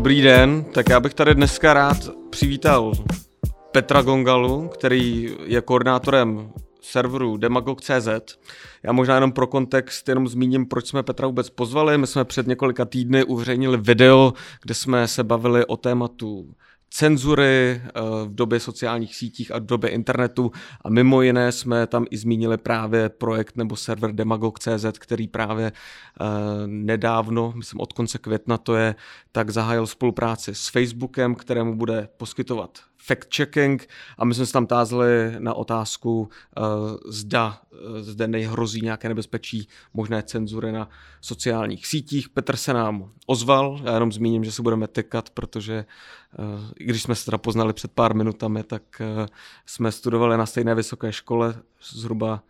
Dobrý den, tak já bych tady dneska rád přivítal Petra Gongalu, který je koordinátorem serveru demagog.cz. Já možná jenom pro kontext jenom zmíním, proč jsme Petra vůbec pozvali. My jsme před několika týdny uveřejnili video, kde jsme se bavili o tématu cenzury eh, v době sociálních sítích a v době internetu. A mimo jiné jsme tam i zmínili právě projekt nebo server demagog.cz, který právě eh, nedávno, myslím od konce května to je, tak zahájil spolupráci s Facebookem, kterému bude poskytovat fact-checking a my jsme se tam tázli na otázku, uh, zda uh, zde nejhrozí nějaké nebezpečí možné cenzury na sociálních sítích. Petr se nám ozval, já jenom zmíním, že se budeme tekat, protože uh, i když jsme se teda poznali před pár minutami, tak jsme studovali na stejné vysoké škole zhruba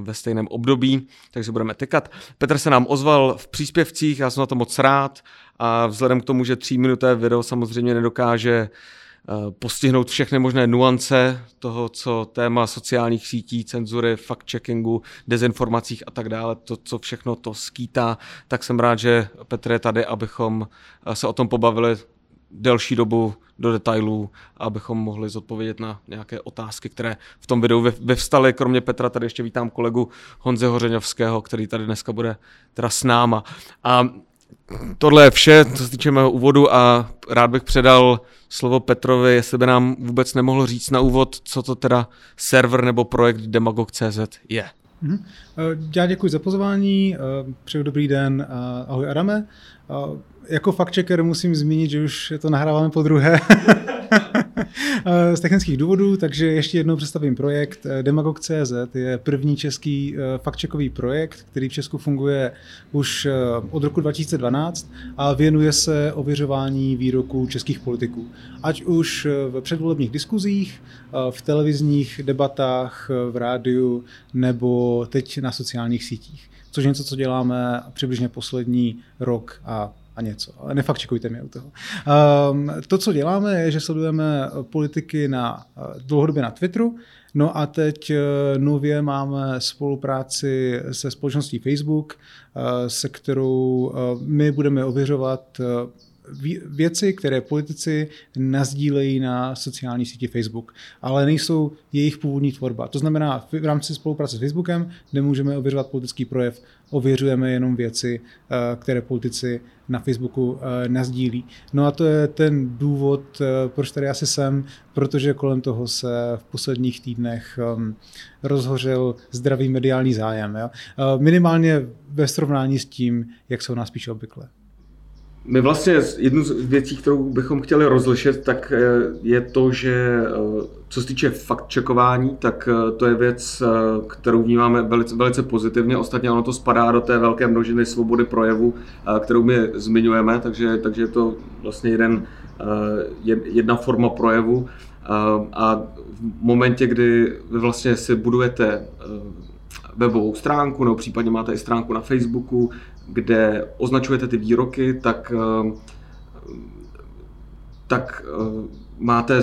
ve stejném období, takže budeme tekat. Petr se nám ozval v příspěvcích, já jsem na to moc rád a vzhledem k tomu, že tříminutové video samozřejmě nedokáže uh, Eh, postihnout všechny možné nuance toho, co téma sociálních sítí, cenzury, fact-checkingu, dezinformacích a tak dále, to, co všechno to skýtá, tak jsem rád, že Petr je tady, abychom eh, se o tom pobavili delší dobu do detailů, abychom mohli zodpovědět na nějaké otázky, které v tom videu vyvstaly. Kromě Petra tady ještě vítám kolegu Honze Hořeňovského, který tady dneska bude teda s náma. A tohle je vše, co se týče mého úvodu a rád bych předal slovo Petrovi, jestli by nám vůbec nemohl říct na úvod, co to teda server nebo projekt Demagog.cz je. Mhm. Já děkuji za pozvání, přeju dobrý den, ahoj Adame. Jako fact checker musím zmínit, že už to nahráváme po druhé. z technických důvodů, takže ještě jednou představím projekt. Demagog.cz je první český eh, faktčekový projekt, který v Česku funguje už eh, od roku 2012 a věnuje se ověřování výroků českých politiků. Ať už eh, v předvolebních diskuzích, v televizních debatách, v rádiu nebo teď na sociálních sítích. Což je něco, co děláme přibližně poslední rok a a něco. Ale nefakt čekujte mě u toho. Um, to, co děláme, je, že sledujeme politiky na, dlouhodobě na Twitteru, no a teď uh, nově máme spolupráci se společností Facebook, uh, se kterou my budeme ověřovat věci, které politici nazdílejí na sociální síti Facebook, ale nejsou jejich původní tvorba. To znamená, v rámci spolupráce s Facebookem nemůžeme ověřovat politický projev, ověřujeme jenom věci, eh, které politici na Facebooku eh, nazdílí. No a to je ten důvod, eh, proč tady asi jsem, protože kolem toho se v posledních týdnech ehm, rozhořel zdravý mediální zájem. Jo? Minimálně ve srovnání s tím, jak jsou nás spíš obvykle. My vlastně jednu z věcí, kterou bychom chtěli rozlišit, tak eh, je to, že eh, co se týče fakt čekování, tak eh, to je věc, kterou vnímáme velice, velice pozitivně. Ostatně ono to spadá do té velké množiny svobody projevu, kterou my zmiňujeme, takže, takže je to vlastně jeden, jedna forma projevu. A v momentě, kdy vy vlastně si budujete webovou stránku, nebo případně máte i stránku na Facebooku, kde označujete ty výroky, tak, eh, tak eh, máte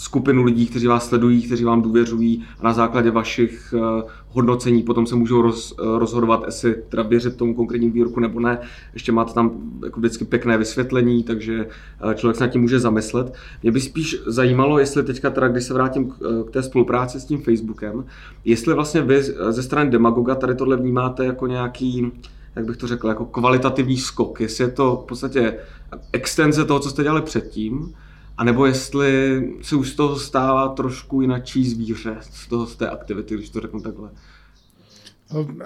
skupinu lidí, kteří vás sledují, kteří vám důvěřují a na základě vašich eh, hodnocení potom se můžou roz, rozhodovat, jestli teda věřit tomu konkrétnímu výroku nebo ne. Ještě máte tam jako vždycky pěkné vysvětlení, takže člověk se nad tím může zamyslet. Mě by spíš zajímalo, jestli teďka teda, když se vrátím k té spolupráci s tím Facebookem, jestli vlastně vy ze strany Demagoga tady tohle vnímáte jako nějaký jak bych to řekl, jako kvalitativní skok, jestli je to v podstatě extenze toho, co jste dělali předtím, a nebo jestli se už z toho stává trošku jinačí zvíře, z, toho, z té aktivity, když to řeknu takhle.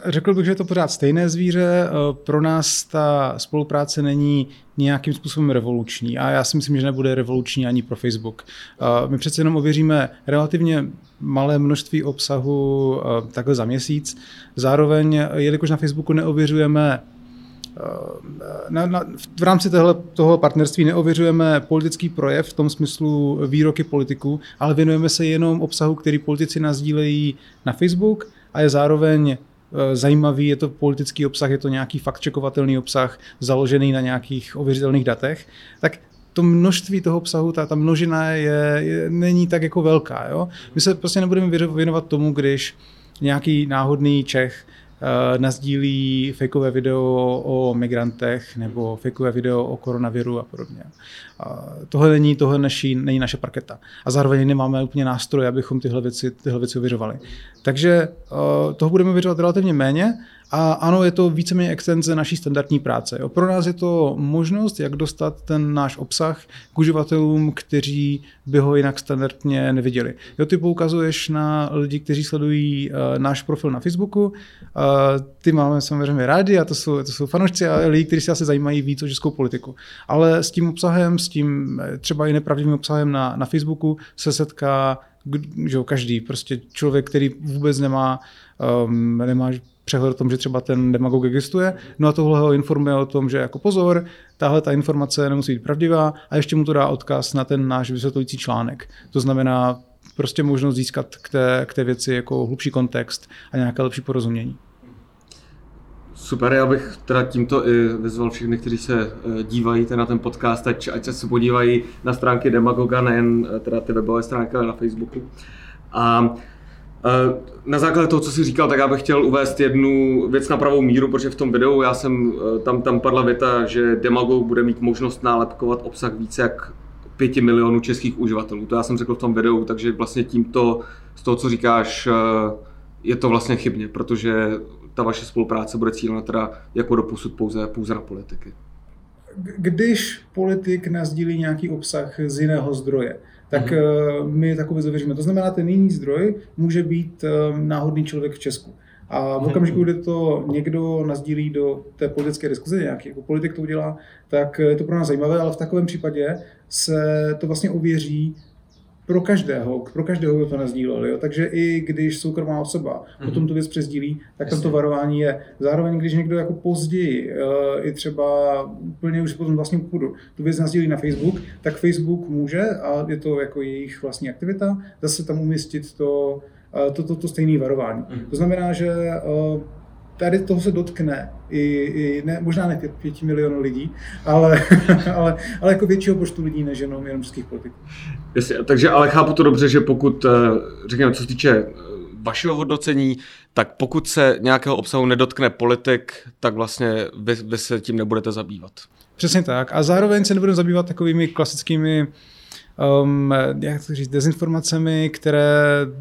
Řekl bych, že je to pořád stejné zvíře. Pro nás ta spolupráce není nějakým způsobem revoluční a já si myslím, že nebude revoluční ani pro Facebook. My přece jenom ověříme relativně malé množství obsahu takhle za měsíc. Zároveň, jelikož na Facebooku neověřujeme na, na, v rámci tohle, toho partnerství neověřujeme politický projev v tom smyslu výroky politiků, ale věnujeme se jenom obsahu, který politici nazdílejí na Facebook a je zároveň e, zajímavý, je to politický obsah, je to nějaký faktčekovatelný obsah, založený na nějakých ověřitelných datech, tak to množství toho obsahu, ta, ta množina je, je, není tak jako velká. Jo? My se prostě nebudeme věnovat tomu, když nějaký náhodný Čech nazdílí fejkové video o migrantech nebo fejkové video o koronaviru a podobně. Tohle není, tohle neší, není naše parketa. A zároveň nemáme úplně nástroje, abychom tyhle věci, tyhle věci ověřovali. Takže toho budeme ověřovat relativně méně, a ano, je to víceméně extenze naší standardní práce. Jo. Pro nás je to možnost, jak dostat ten náš obsah k uživatelům, kteří by ho jinak standardně neviděli. Jo, ty poukazuješ na lidi, kteří sledují uh, náš profil na Facebooku. Uh, ty máme samozřejmě rádi a to jsou, to jsou fanoušci a lidi, kteří se asi zajímají víc o českou politiku. Ale s tím obsahem, s tím eh, třeba i nepravdivým obsahem na, na Facebooku se setká že každý, prostě člověk, který vůbec nemá, um, nemá přehled o tom, že třeba ten demagog existuje. No a tohle ho informuje o tom, že jako pozor, tahle ta informace nemusí být pravdivá a ještě mu to dá odkaz na ten náš vysvětlující článek. To znamená prostě možnost získat k té, k té věci jako hlubší kontext a nějaké lepší porozumění. Super, já bych teda tímto i vyzval všechny, kteří se eh, dívají na ten podcast, ať, ať se podívají na stránky Demagoga, nejen eh, teda ty webové stránky, ale na Facebooku. A Eh, na základě toho, co jsi říkal, tak já bych chtěl uvést jednu věc na pravou míru, protože v tom videu já jsem, tam, tam padla věta, že Demagog bude mít možnost nálepkovat obsah více jak 5 milionů českých uživatelů. To já jsem řekl v tom videu, takže vlastně tímto, z toho, co říkáš, je to vlastně chybně, protože ta vaše spolupráce bude cílena teda jako doposud pouze, pouze na politiky. Když politik nazdílí nějaký obsah z jiného zdroje, tak mm-hmm. my takové zavěříme. To znamená, ten jiný zdroj může být eh, náhodný člověk v Česku. A v mhm. okamžiku, kdy to někdo nazdílí do té politické diskuze, nějaký jako politik to udělá, tak je to pro nás zajímavé, ale v takovém případě se to vlastně ověří pro každého, pro každého, kdo to nazdílel. Jo? Takže i když soukromá osoba mm-hmm. potom tu věc přezdílí, tak tam to varování je. Zároveň, když někdo jako později, uh, i třeba úplně už potom vlastním půdu, tu věc nazdílí na Facebook, tak Facebook může, a je to jako jejich vlastní aktivita, zase tam umístit to, uh, to, to, to stejné varování. Mm-hmm. To znamená, že uh, tady toho se dotkne i, i ne, možná ne 5, 5 milionů lidí, ale, ale, ale jako většího počtu lidí než jenom, jenom českých politiků. Jasně, takže ale chápu to dobře, že pokud, eh, řekněme, co se týče eh, vašeho hodnocení, tak pokud se nějakého obsahu nedotkne politik, tak vlastně vy, vy se tím nebudete zabývat. Přesně tak. A zároveň se nebudeme zabývat takovými klasickými um, jak to říct, dezinformacemi, které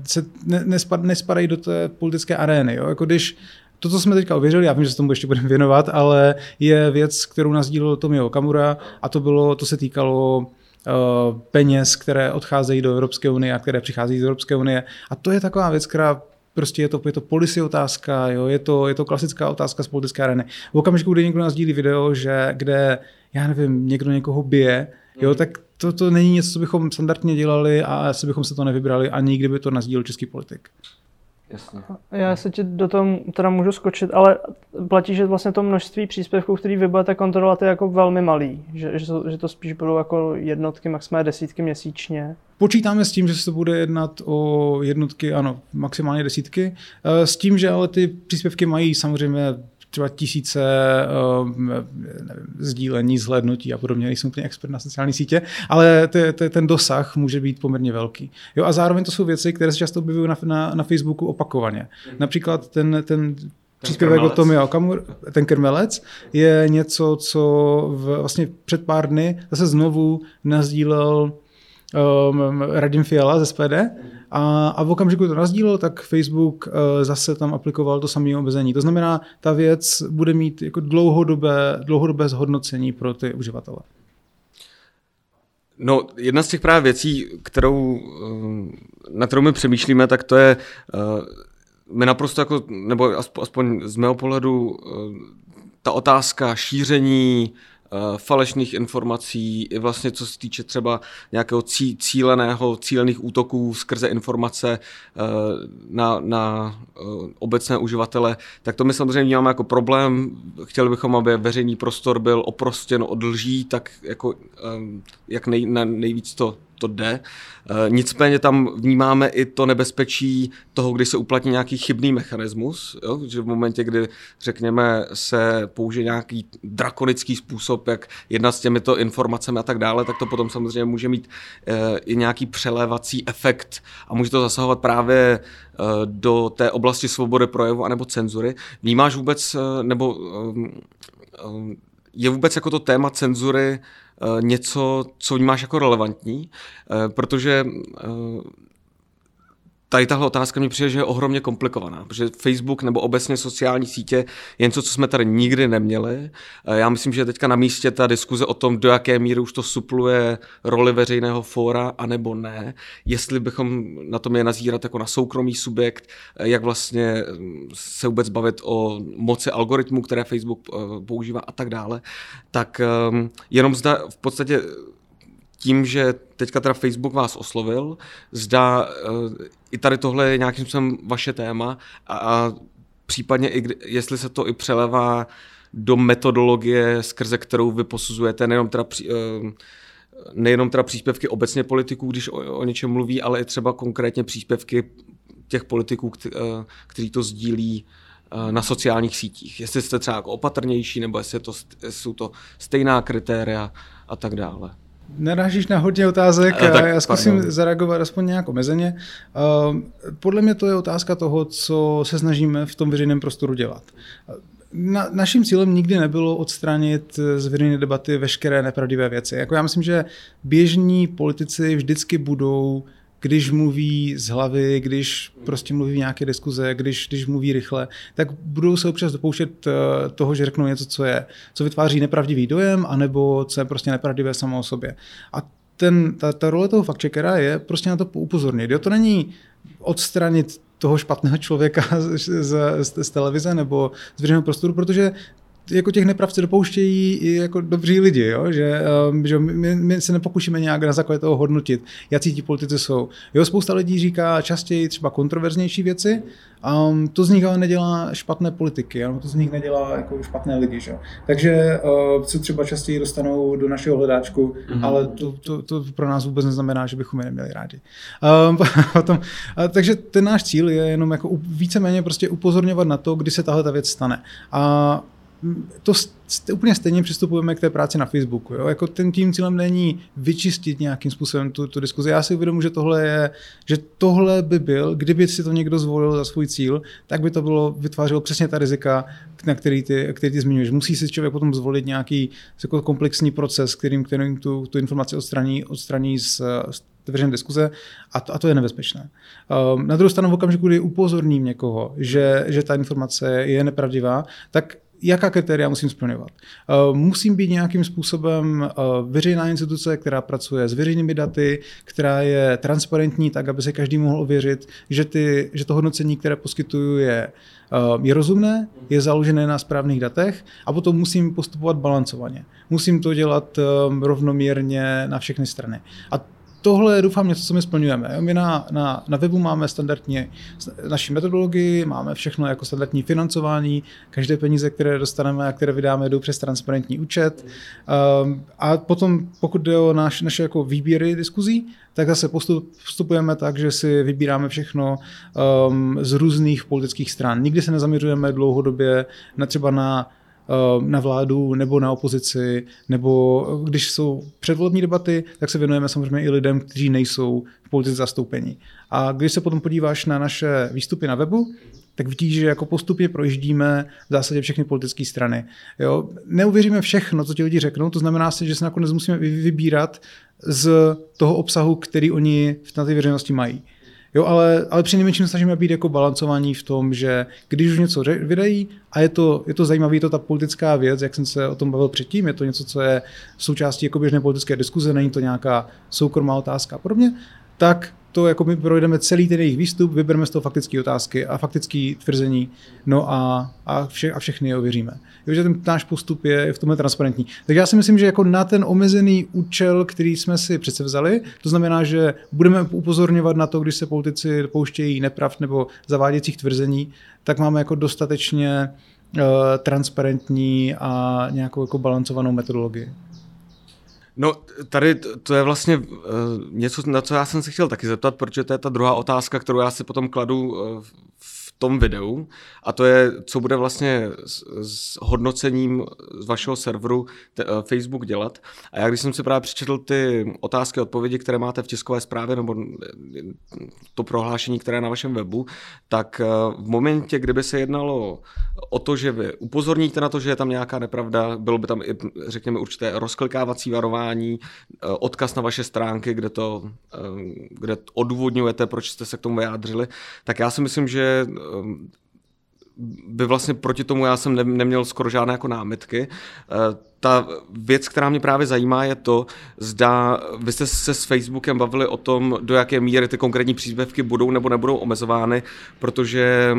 se ne, nespad, nespadají do té politické arény. Jo? Jako když to, co jsme teďka ověřili, já vím, že se tomu ještě budeme věnovat, ale je věc, kterou nás dílil Tomio Okamura a to, bylo, to se týkalo uh, peněz, které odcházejí do Evropské unie a které přicházejí z Evropské unie. A to je taková věc, která prostě je to, je to policy otázka, jo? Je, to, je to klasická otázka z politické areny. V okamžiku, kdy někdo nás dílí video, že, kde, já nevím, někdo někoho bije, jo, mhm. tak to, to není něco, co bychom standardně dělali a asi bychom se to nevybrali, ani kdyby to nazdílil český politik. Jasně. Já se ti do toho teda můžu skočit, ale platí, že vlastně to množství příspěvků, který vy budete kontrolovat, je jako velmi malý. Že, že, to, že to spíš budou jako jednotky, maximálně desítky měsíčně. Počítáme s tím, že se to bude jednat o jednotky, ano, maximálně desítky. Eh, s tím, že ale ty příspěvky mají samozřejmě třeba tisíce uh, nevím, sdílení, zhlédnutí a podobně, nejsem úplně expert na sociální sítě, ale t, t, ten dosah může být poměrně velký. Jo, a zároveň to jsou věci, které se často objevují na, na, na Facebooku opakovaně. Například ten, ten příspěvek o tom, jo, Kamur, ten krmelec, je něco, co v, vlastně před pár dny zase znovu nazdílel um, Radim Fiala ze SPD a, a v okamžiku to nazdílel, tak Facebook uh, zase tam aplikoval to samé omezení. To znamená, ta věc bude mít jako dlouhodobé, dlouhodobé zhodnocení pro ty uživatele. No, jedna z těch právě věcí, kterou, na kterou my přemýšlíme, tak to je, my naprosto jako, nebo aspoň z mého pohledu, ta otázka šíření Eh, falešných informací, i vlastně co se týče třeba nějakého cí, cíleného, cílených útoků skrze informace eh, na, na eh, obecné uživatele, tak to my samozřejmě vnímáme jako problém. Chtěli bychom, aby veřejný prostor byl oprostěn od lží, tak jako jak nej, na, nejvíc to to jde. Nicméně tam vnímáme i to nebezpečí toho, kdy se uplatní nějaký chybný mechanismus, jo? že v momentě, kdy řekněme se použije nějaký drakonický způsob, jak jednat s těmito informacemi a tak dále, tak to potom samozřejmě může mít i nějaký přelévací efekt a může to zasahovat právě do té oblasti svobody projevu anebo cenzury. Vnímáš vůbec, nebo je vůbec jako to téma cenzury eh, něco, co vnímáš jako relevantní, eh, protože eh, tady tahle otázka mi přijde, že je ohromně komplikovaná, protože Facebook nebo obecně sociální sítě je něco, co jsme tady nikdy neměli. Já myslím, že je teďka na místě ta diskuze o tom, do jaké míry už to supluje roli veřejného fóra, anebo ne, jestli bychom na tom je nazírat jako na soukromý subjekt, jak vlastně se vůbec bavit o moci algoritmů, které Facebook eh, používá a tak dále, tak ehm, jenom zda v podstatě tím, že teďka teda Facebook vás oslovil, zda uh, i tady tohle je nějakým způsobem vaše téma a, a případně i jestli se to i přelevá do metodologie, skrze kterou vy posuzujete nejenom teda, uh, nejenom teda příspěvky obecně politiků, když o, o něčem mluví, ale i třeba konkrétně příspěvky těch politiků, uh, kteří to sdílí na sociálních sítích. Jestli jste třeba jako opatrnější, nebo jestli, to, jestli jsou to stejná kritéria a tak dále. Narážíš na hodně otázek, a tak, já zkusím pardon. zareagovat aspoň nějak omezeně. Ehm, podle mě to je otázka toho, co se snažíme v tom veřejném prostoru dělat. Na, naším cílem nikdy nebylo odstranit z veřejné debaty veškeré nepravdivé věci. Jako já myslím, že běžní politici vždycky budou když mluví z hlavy, když prostě mluví v nějaké diskuze, když, když mluví rychle, tak budou se občas dopouštět eh, toho, že řeknou něco, co je, co vytváří nepravdivý dojem, anebo co je prostě nepravdivé samo o sobě. A ten, ta, ta role toho fact-checkera je prostě na to upozornit. Jo, to není odstranit toho špatného člověka z, z, z televize nebo z veřejného prostoru, protože jako těch nepravců dopouštějí i jako dobří lidi, jo? že, um, že my, my, se nepokoušíme nějak na základě toho hodnotit, jaký ti politici jsou. Jo, spousta lidí říká častěji třeba kontroverznější věci, um, to z nich ale nedělá špatné politiky, jo? to z nich nedělá jako špatné lidi. Že? Takže uh, se třeba častěji dostanou do našeho hledáčku, mm-hmm. ale to, to, to pro nás vůbec neznamená, že bychom je neměli rádi. Um, potom, uh, takže ten náš cíl je jenom jako víceméně prostě upozorňovat na to, kdy se tahle ta věc stane. A to úplně stejně přistupujeme k té práci na Facebooku. Jo? Jako ten tím cílem není vyčistit nějakým způsobem tu, tu diskuzi. Já si uvědomuji, že tohle je, že tohle by byl, kdyby si to někdo zvolil za svůj cíl, tak by to bylo, vytvářelo přesně ta rizika, na který ty, který ty zmiňuješ. Musí si člověk potom zvolit nějaký jako komplexní proces, kterým, kterým tu, tu informaci odstraní, odstraní z, z veřejné diskuze a to, a to je nebezpečné. Um, na druhou stranu v okamžiku, kdy upozorním někoho, že, že ta informace je nepravdivá, tak jaká kritéria musím splňovat. Eh, musím být nějakým způsobem eh, veřejná instituce, která pracuje s veřejnými daty, která je transparentní, tak aby se každý mohl ověřit, že, ty, že to hodnocení, které poskytuju, je, eh, je rozumné, je založené na správných datech a potom musím postupovat balancovaně. Musím to dělat rovnoměrně na všechny strany. A tohle je doufám něco, co my splňujeme. My na, na, na webu máme standardně naši metodologii, máme všechno jako standardní financování, každé peníze, které dostaneme a které vydáme, jdou přes transparentní účet. Um, a potom, pokud jde o naš, naše jako výběry diskuzí, tak zase postup, postupujeme tak, že si vybíráme všechno um, z různých politických stran. Nikdy se nezaměřujeme dlouhodobě na třeba na na vládu nebo na opozici, nebo když jsou předvolební debaty, tak se věnujeme samozřejmě i lidem, kteří nejsou v politice zastoupení. A když se potom podíváš na naše výstupy na webu, tak vidíš, že jako postupně projíždíme v zásadě všechny politické strany. Jo? Neuvěříme všechno, co ti lidi řeknou, to znamená si, že se nakonec musíme vybírat z toho obsahu, který oni na té veřejnosti mají. Jo, ale, ale při nejmenším snažíme být jako balancovaní v tom, že když už něco vydají a je to, je to zajímavé, je to ta politická věc, jak jsem se o tom bavil předtím, je to něco, co je součástí jako běžné politické diskuze, není to nějaká soukromá otázka a podobně, tak to jako my projdeme celý ten jejich výstup, vybereme z toho faktické otázky a faktické tvrzení, no a, a, vše, a všechny je ověříme. Jo, že ten náš postup je v tomhle transparentní. Takže já si myslím, že jako na ten omezený účel, který jsme si přece vzali, to znamená, že budeme upozorňovat na to, když se politici pouštějí nepravd nebo zaváděcích tvrzení, tak máme jako dostatečně uh, transparentní a nějakou jako balancovanou metodologii. No, tady to je vlastně uh, něco, na co já jsem se chtěl taky zeptat, protože to je ta druhá otázka, kterou já si potom kladu uh, tom videu a to je, co bude vlastně s, s hodnocením z vašeho serveru te, uh, Facebook dělat. A já když jsem si právě přečetl ty otázky a odpovědi, které máte v tiskové zprávě nebo to prohlášení, které je na vašem webu, tak uh, v momentě, kdyby se jednalo o to, že vy upozorníte na to, že je tam nějaká nepravda, bylo by tam i, řekněme, určité rozklikávací varování, odkaz na vaše stránky, kde to, kde odůvodňujete, proč jste se k tomu vyjádřili, tak já si myslím, že by vlastně proti tomu já jsem neměl skoro žádné jako námitky. Eh, ta věc, která mě právě zajímá, je to, zda vy jste se s Facebookem bavili o tom, do jaké míry ty konkrétní příspěvky budou nebo nebudou omezovány, protože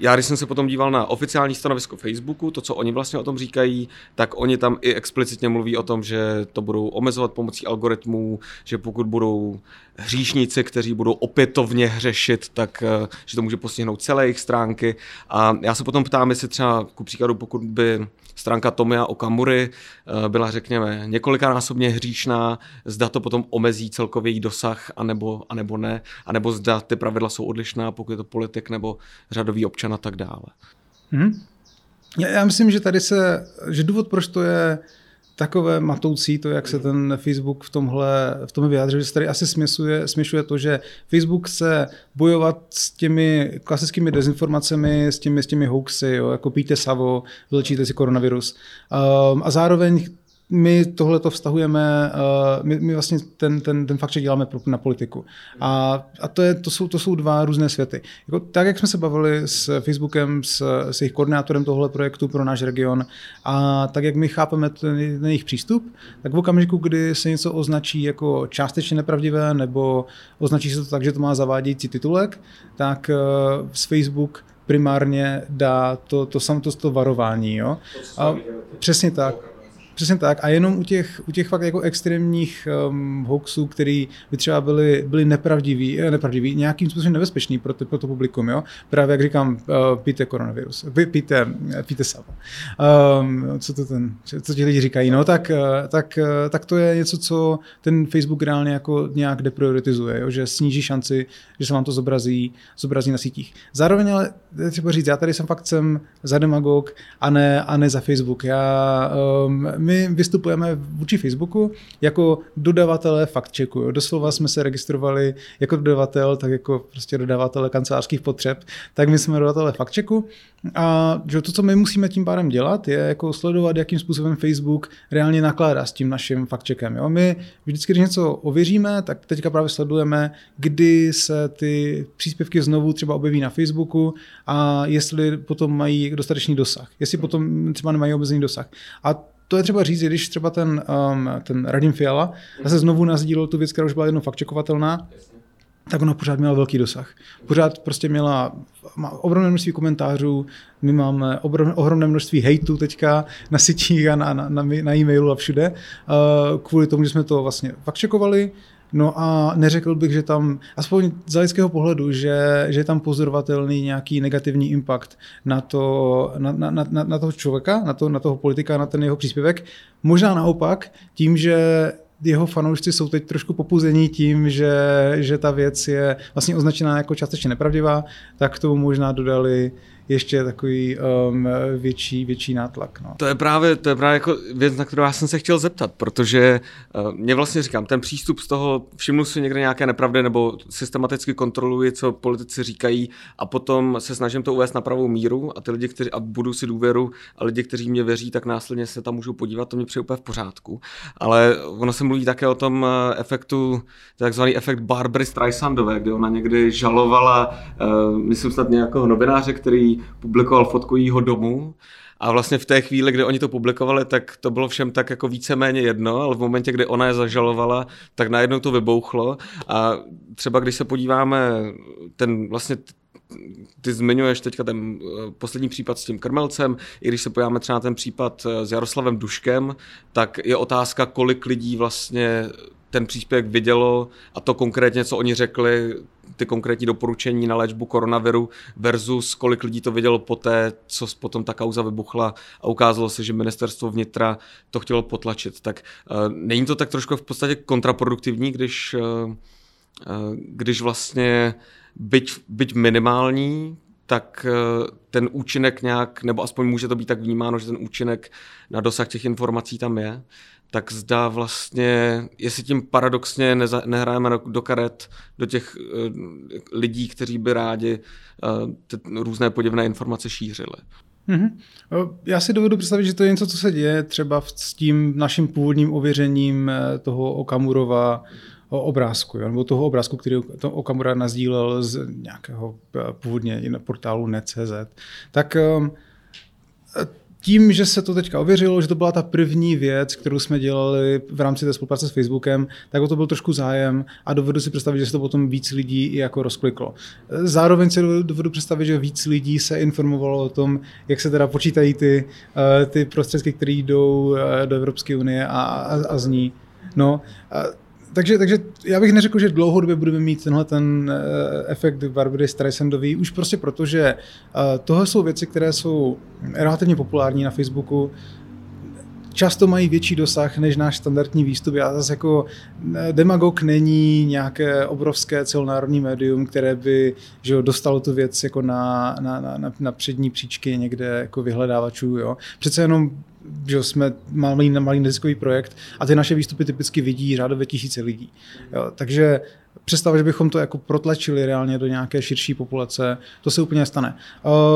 já, když jsem se potom díval na oficiální stanovisko Facebooku, to, co oni vlastně o tom říkají, tak oni tam i explicitně mluví o tom, že to budou omezovat pomocí algoritmů, že pokud budou hříšníci, kteří budou opětovně hřešit, tak eh, že to může postihnout celé jejich stránky. A já se potom ptám, jestli třeba, ku příkladu, pokud by stránka Tomia Okamury eh, byla, řekněme, několikanásobně hříšná, zda to potom omezí celkový dosah, anebo, anebo ne, anebo zda ty pravidla jsou odlišná, pokud je to politik nebo řadový občan a tak dále. Hmm. Já myslím, že tady se, že důvod, proč to je takové matoucí to, jak se ten Facebook v tomhle, v tomhle vyjádřil, že se tady asi směšuje, směšuje to, že Facebook se bojovat s těmi klasickými dezinformacemi, s těmi, s těmi hoaxy, jo, jako píte savo, vylečíte si koronavirus. Um, a zároveň my tohle to vztahujeme, uh, my, my vlastně ten, ten, ten fakt, že děláme na politiku. A, a to, je, to, jsou, to jsou dva různé světy. Jako, tak, jak jsme se bavili s Facebookem, s, s jejich koordinátorem tohle projektu pro náš region, a tak, jak my chápeme ten, ten jejich přístup, tak v okamžiku, kdy se něco označí jako částečně nepravdivé, nebo označí se to tak, že to má zavádějící titulek, tak uh, z Facebook primárně dá to, to, to, to, to varování. Jo? A, přesně tak. Přesně tak. A jenom u těch, u těch fakt jako extrémních um, hoaxů, který by třeba byly, byly nepravdiví, eh, nepravdiví, nějakým způsobem nebezpečný pro, pro to publikum, jo? Právě jak říkám, uh, píte koronavirus, píte, píte savo. Um, co to ten, co ti lidi říkají, no tak, tak, tak to je něco, co ten Facebook reálně jako nějak deprioritizuje, jo? že sníží šanci, že se vám to zobrazí, zobrazí na sítích. Zároveň ale třeba říct, já tady jsem fakt jsem za demagog a ne, a ne za Facebook. Já, um, my vystupujeme vůči Facebooku jako dodavatelé fact-checku. Doslova jsme se registrovali jako dodavatel, tak jako prostě dodavatele kancelářských potřeb, tak my jsme dodavatelé fact-checku. A že to, co my musíme tím pádem dělat, je jako sledovat, jakým způsobem Facebook reálně nakládá s tím naším fact-checkem. Jo? My vždycky, když něco ověříme, tak teďka právě sledujeme, kdy se ty příspěvky znovu třeba objeví na Facebooku a jestli potom mají dostatečný dosah. Jestli potom třeba nemají omezený dosah. A to je třeba říct, když třeba ten, um, ten Radim Fiala zase znovu nazdílel tu věc, která už byla jednou fakt čekovatelná, tak ona pořád měla velký dosah. Pořád prostě měla má obrovné množství komentářů, my máme obrovné, ohromné množství hejtu teďka na sítích a na, na, na, na e-mailu a všude, uh, kvůli tomu, že jsme to vlastně fakt čekovali, No a neřekl bych, že tam, aspoň z lidského pohledu, že, že je tam pozorovatelný nějaký negativní impact na, to, na, na, na, na toho člověka, na, to, na toho politika, na ten jeho příspěvek. Možná naopak, tím, že jeho fanoušci jsou teď trošku popuzení tím, že, že ta věc je vlastně označená jako částečně nepravdivá, tak tomu možná dodali ještě takový um, větší, větší nátlak. No. To je právě, to je právě jako věc, na kterou já jsem se chtěl zeptat, protože uh, mě vlastně říkám, ten přístup z toho, všimnu si někde nějaké nepravdy nebo systematicky kontroluji, co politici říkají a potom se snažím to uvést na pravou míru a ty lidi, kteří, a budu si důvěru a lidi, kteří mě věří, tak následně se tam můžou podívat, to mě přijde úplně v pořádku. Ale ono se mluví také o tom uh, efektu, takzvaný efekt Barbary Streisandové, kde ona někdy žalovala, uh, myslím snad nějakého novináře, který publikoval fotku jeho domu. A vlastně v té chvíli, kdy oni to publikovali, tak to bylo všem tak jako víceméně jedno, ale v momentě, kdy ona je zažalovala, tak najednou to vybouchlo. A třeba když se podíváme, ten vlastně ty zmiňuješ teďka ten eh, poslední případ s tím krmelcem, i když se podíváme třeba na ten případ eh, s Jaroslavem Duškem, tak je otázka, kolik lidí vlastně ten příspěvek vidělo a to konkrétně, co oni řekli, ty konkrétní doporučení na léčbu koronaviru versus kolik lidí to vidělo poté, co potom ta kauza vybuchla a ukázalo se, že ministerstvo vnitra to chtělo potlačit. Tak uh, není to tak trošku v podstatě kontraproduktivní, když, uh, uh, když vlastně byť, byť minimální, tak ten účinek nějak, nebo aspoň může to být tak vnímáno, že ten účinek na dosah těch informací tam je, tak zdá vlastně, jestli tím paradoxně neza, nehrajeme do karet do těch uh, lidí, kteří by rádi uh, ty různé podivné informace šířili. Mm-hmm. Já si dovedu představit, že to je něco, co se děje třeba s tím naším původním ověřením eh, toho Okamurova obrázku, jo? nebo toho obrázku, který to Okamura nazdílel z nějakého původně portálu net.cz. Tak tím, že se to teďka ověřilo, že to byla ta první věc, kterou jsme dělali v rámci té spolupráce s Facebookem, tak o to byl trošku zájem a dovedu si představit, že se to potom víc lidí i jako rozkliklo. Zároveň si dovedu představit, že víc lidí se informovalo o tom, jak se teda počítají ty, eh, ty prostředky, které jdou eh, do Evropské unie a, a, a z ní. No, takže, takže já bych neřekl, že dlouhodobě budeme mít tenhle ten eh, efekt Barbary Streisandový, už prostě proto, že eh, tohle jsou věci, které jsou relativně populární na Facebooku, často mají větší dosah než náš standardní výstup. Já zase jako eh, demagog není nějaké obrovské celonárodní médium, které by že jo, dostalo tu věc jako na, na, na, na přední příčky někde jako vyhledávačů. Jo. Přece jenom že jsme malý, malý neziskový projekt a ty naše výstupy typicky vidí řádově tisíce lidí. Jo, takže představa, že bychom to jako protlačili reálně do nějaké širší populace, to se úplně stane.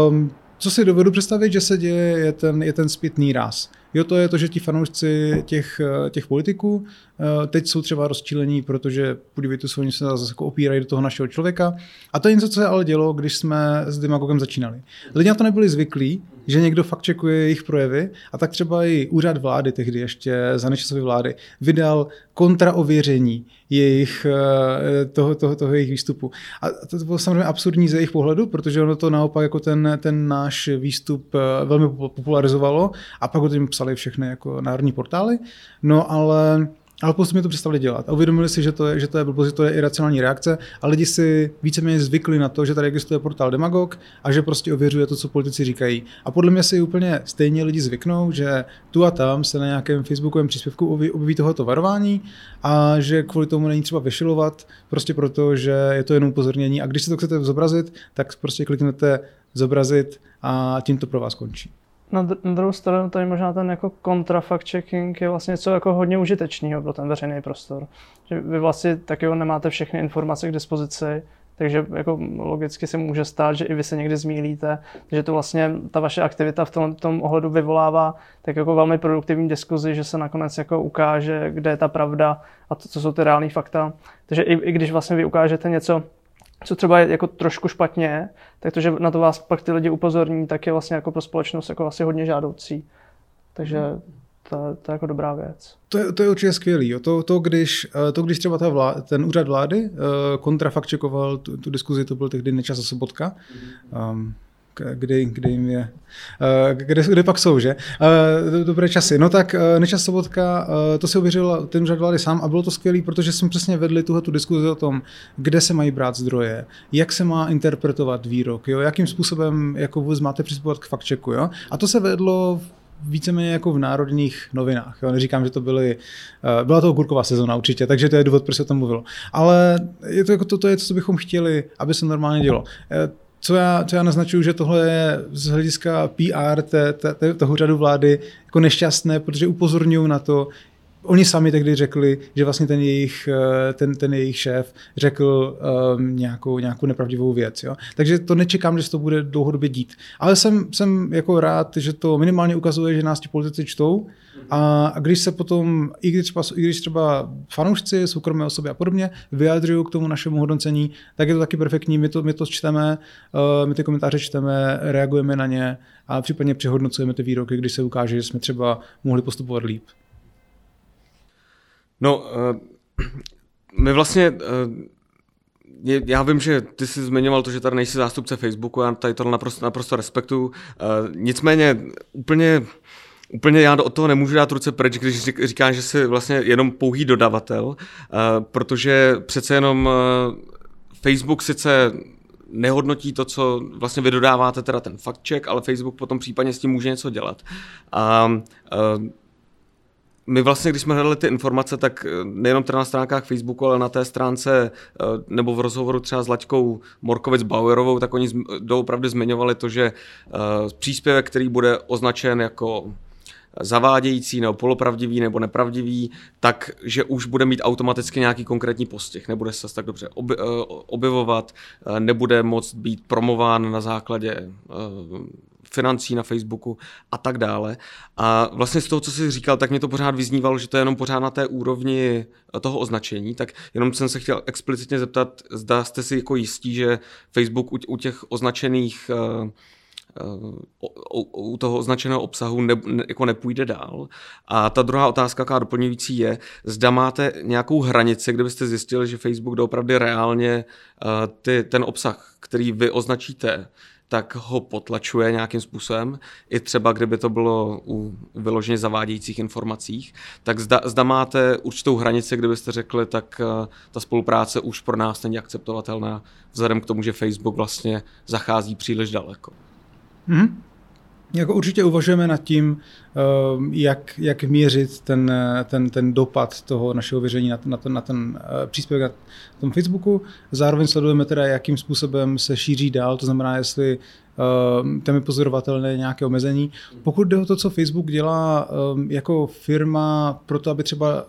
Um, co si dovedu představit, že se děje, je ten, je ten zpětný ráz. Jo, to je to, že ti fanoušci těch, těch politiků eh, teď jsou třeba rozčílení, protože podívejte se, oni se zase jako opírají do toho našeho člověka. A to je něco, co se ale dělo, když jsme s demagogem začínali. Lidi na to nebyli zvyklí, že někdo fakt čekuje jejich projevy a tak třeba i úřad vlády tehdy ještě za nečasové vlády vydal kontraověření jejich, eh, toho, toho, toho jejich výstupu. A to bylo samozřejmě absurdní ze jejich pohledu, protože ono to naopak jako ten, ten náš výstup eh, velmi popularizovalo a pak ho tím psali všechny jako národní portály. No ale ale postupně to přestali dělat. A uvědomili si, že to je, že to je blbost, že to je iracionální reakce a lidi si víceméně zvykli na to, že tady existuje portál Demagog a že prostě ověřuje to, co politici říkají. A podle mě si úplně stejně lidi zvyknou, že tu a tam se na nějakém facebookovém příspěvku objeví tohoto varování a že kvůli tomu není třeba vyšilovat, prostě proto, že je to jenom upozornění. A když si to chcete zobrazit, tak prostě kliknete zobrazit a tím to pro vás končí na, na druhou stranu tady možná ten jako kontrafact checking je vlastně něco jako hodně užitečného pro ten veřejný prostor. Že vy vlastně taky nemáte všechny informace k dispozici, takže jako logicky se může stát, že i vy se někdy zmílíte, že to vlastně ta vaše aktivita v tom, tom ohledu vyvolává tak jako velmi produktivní diskuzi, že se nakonec jako ukáže, kde je ta pravda a to, co jsou ty reální fakta. Takže i, i když vlastně vy ukážete něco, co třeba je jako trošku špatně, tak to, že na to vás pak ty lidi upozorní, tak je vlastně jako pro společnost jako vlastně hodně žádoucí. Takže to, to je jako dobrá věc. To je, to je určitě skvělý. Jo. To, to, když, eh, to, když třeba ta vlá, ten úřad vlády uh, kontrafakčekoval tu, tu diskuzi, to byl tehdy Nečas a Sobotka, um, kdy, kdy jim je, eh, kde, kde pak jsou, že? Eh, dobré časy. No tak eh, Nečas Sobotka, to si uvěřil ten úřad vlády sám a bylo to skvělé, protože jsme přesně vedli tuhle tu diskuzi o tom, kde se mají brát zdroje, jak se má interpretovat výrok, jo? jakým způsobem jako vůbec máte přistupovat k faktčeku. Jo? A to se vedlo víceméně jako v národních novinách. Jo? Neříkám, že to byly, byla to okurková sezona určitě, takže to je důvod, proč se o tom mluvilo. Ale je to, jako to, to je to, co bychom chtěli, aby se normálně dělo co já, co já naznačuju, že tohle je z hlediska PR té, té, toho řadu vlády jako nešťastné, protože upozorňují na to, Oni sami tehdy řekli, že vlastně ten jejich, eh, ten, ten jejich šéf řekl um, nějakou, nějakou nepravdivou věc. Jo? Takže to nečekám, že se to bude dlouhodobě dít. Ale jsem, jsem jako rád, že to minimálně ukazuje, že nás ti politici čtou a, a když se potom, i když třeba, i když třeba fanoušci, soukromé osoby a podobně vyjadřují k tomu našemu hodnocení, tak je to taky perfektní, my to, my to čteme, uh, my ty komentáře čteme, reagujeme na ně a případně přehodnocujeme ty výroky, když se ukáže, že jsme třeba mohli postupovat líp. No, uh, my vlastně, uh, já vím, že ty jsi zmiňoval to, že tady nejsi zástupce Facebooku, já tady to naprosto, naprosto respektuju. Uh, nicméně úplně úplně já od toho nemůžu dát ruce pryč, když říká, že jsi vlastně jenom pouhý dodavatel, protože přece jenom Facebook sice nehodnotí to, co vlastně vy dodáváte, teda ten fact check, ale Facebook potom případně s tím může něco dělat. A uh, my vlastně, když jsme hledali ty informace, tak nejenom teda na stránkách Facebooku, ale na té stránce nebo v rozhovoru třeba s Laďkou Morkovic Bauerovou, tak oni doopravdy zmiňovali to, že příspěvek, který bude označen jako zavádějící nebo polopravdivý nebo nepravdivý, tak že už bude mít automaticky nějaký konkrétní postih, nebude se tak dobře eh, objevovat, eh, nebude moct být promován na základě eh, financí na Facebooku a tak dále. A vlastně z toho, co jsi říkal, tak mě to pořád vyznívalo, že to je jenom pořád na té úrovni toho označení, tak jenom jsem se chtěl explicitně zeptat, zda jste si jako jistí, že Facebook u těch označených u toho označeného obsahu ne, ne, jako nepůjde dál. A ta druhá otázka, jaká doplňující je, zda máte nějakou hranici, kde byste zjistili, že Facebook doopravdy reálně uh, ty, ten obsah, který vy označíte, tak ho potlačuje nějakým způsobem, i třeba kdyby to bylo u vyloženě zavádějících informacích, tak zda, zda máte určitou hranici, kdybyste řekli, tak uh, ta spolupráce už pro nás není akceptovatelná, vzhledem k tomu, že Facebook vlastně zachází příliš daleko. Mm-hmm. Jako určitě uvažujeme nad tím, eh, jak, jak měřit ten, ten, ten dopad toho našeho věření na, na, ten, na ten eh, příspěvek na tom Facebooku. Zároveň sledujeme teda, jakým způsobem se šíří dál, to znamená, jestli eh, tam je pozorovatelné nějaké omezení. Pokud jde o to, co Facebook dělá jako firma pro to, aby třeba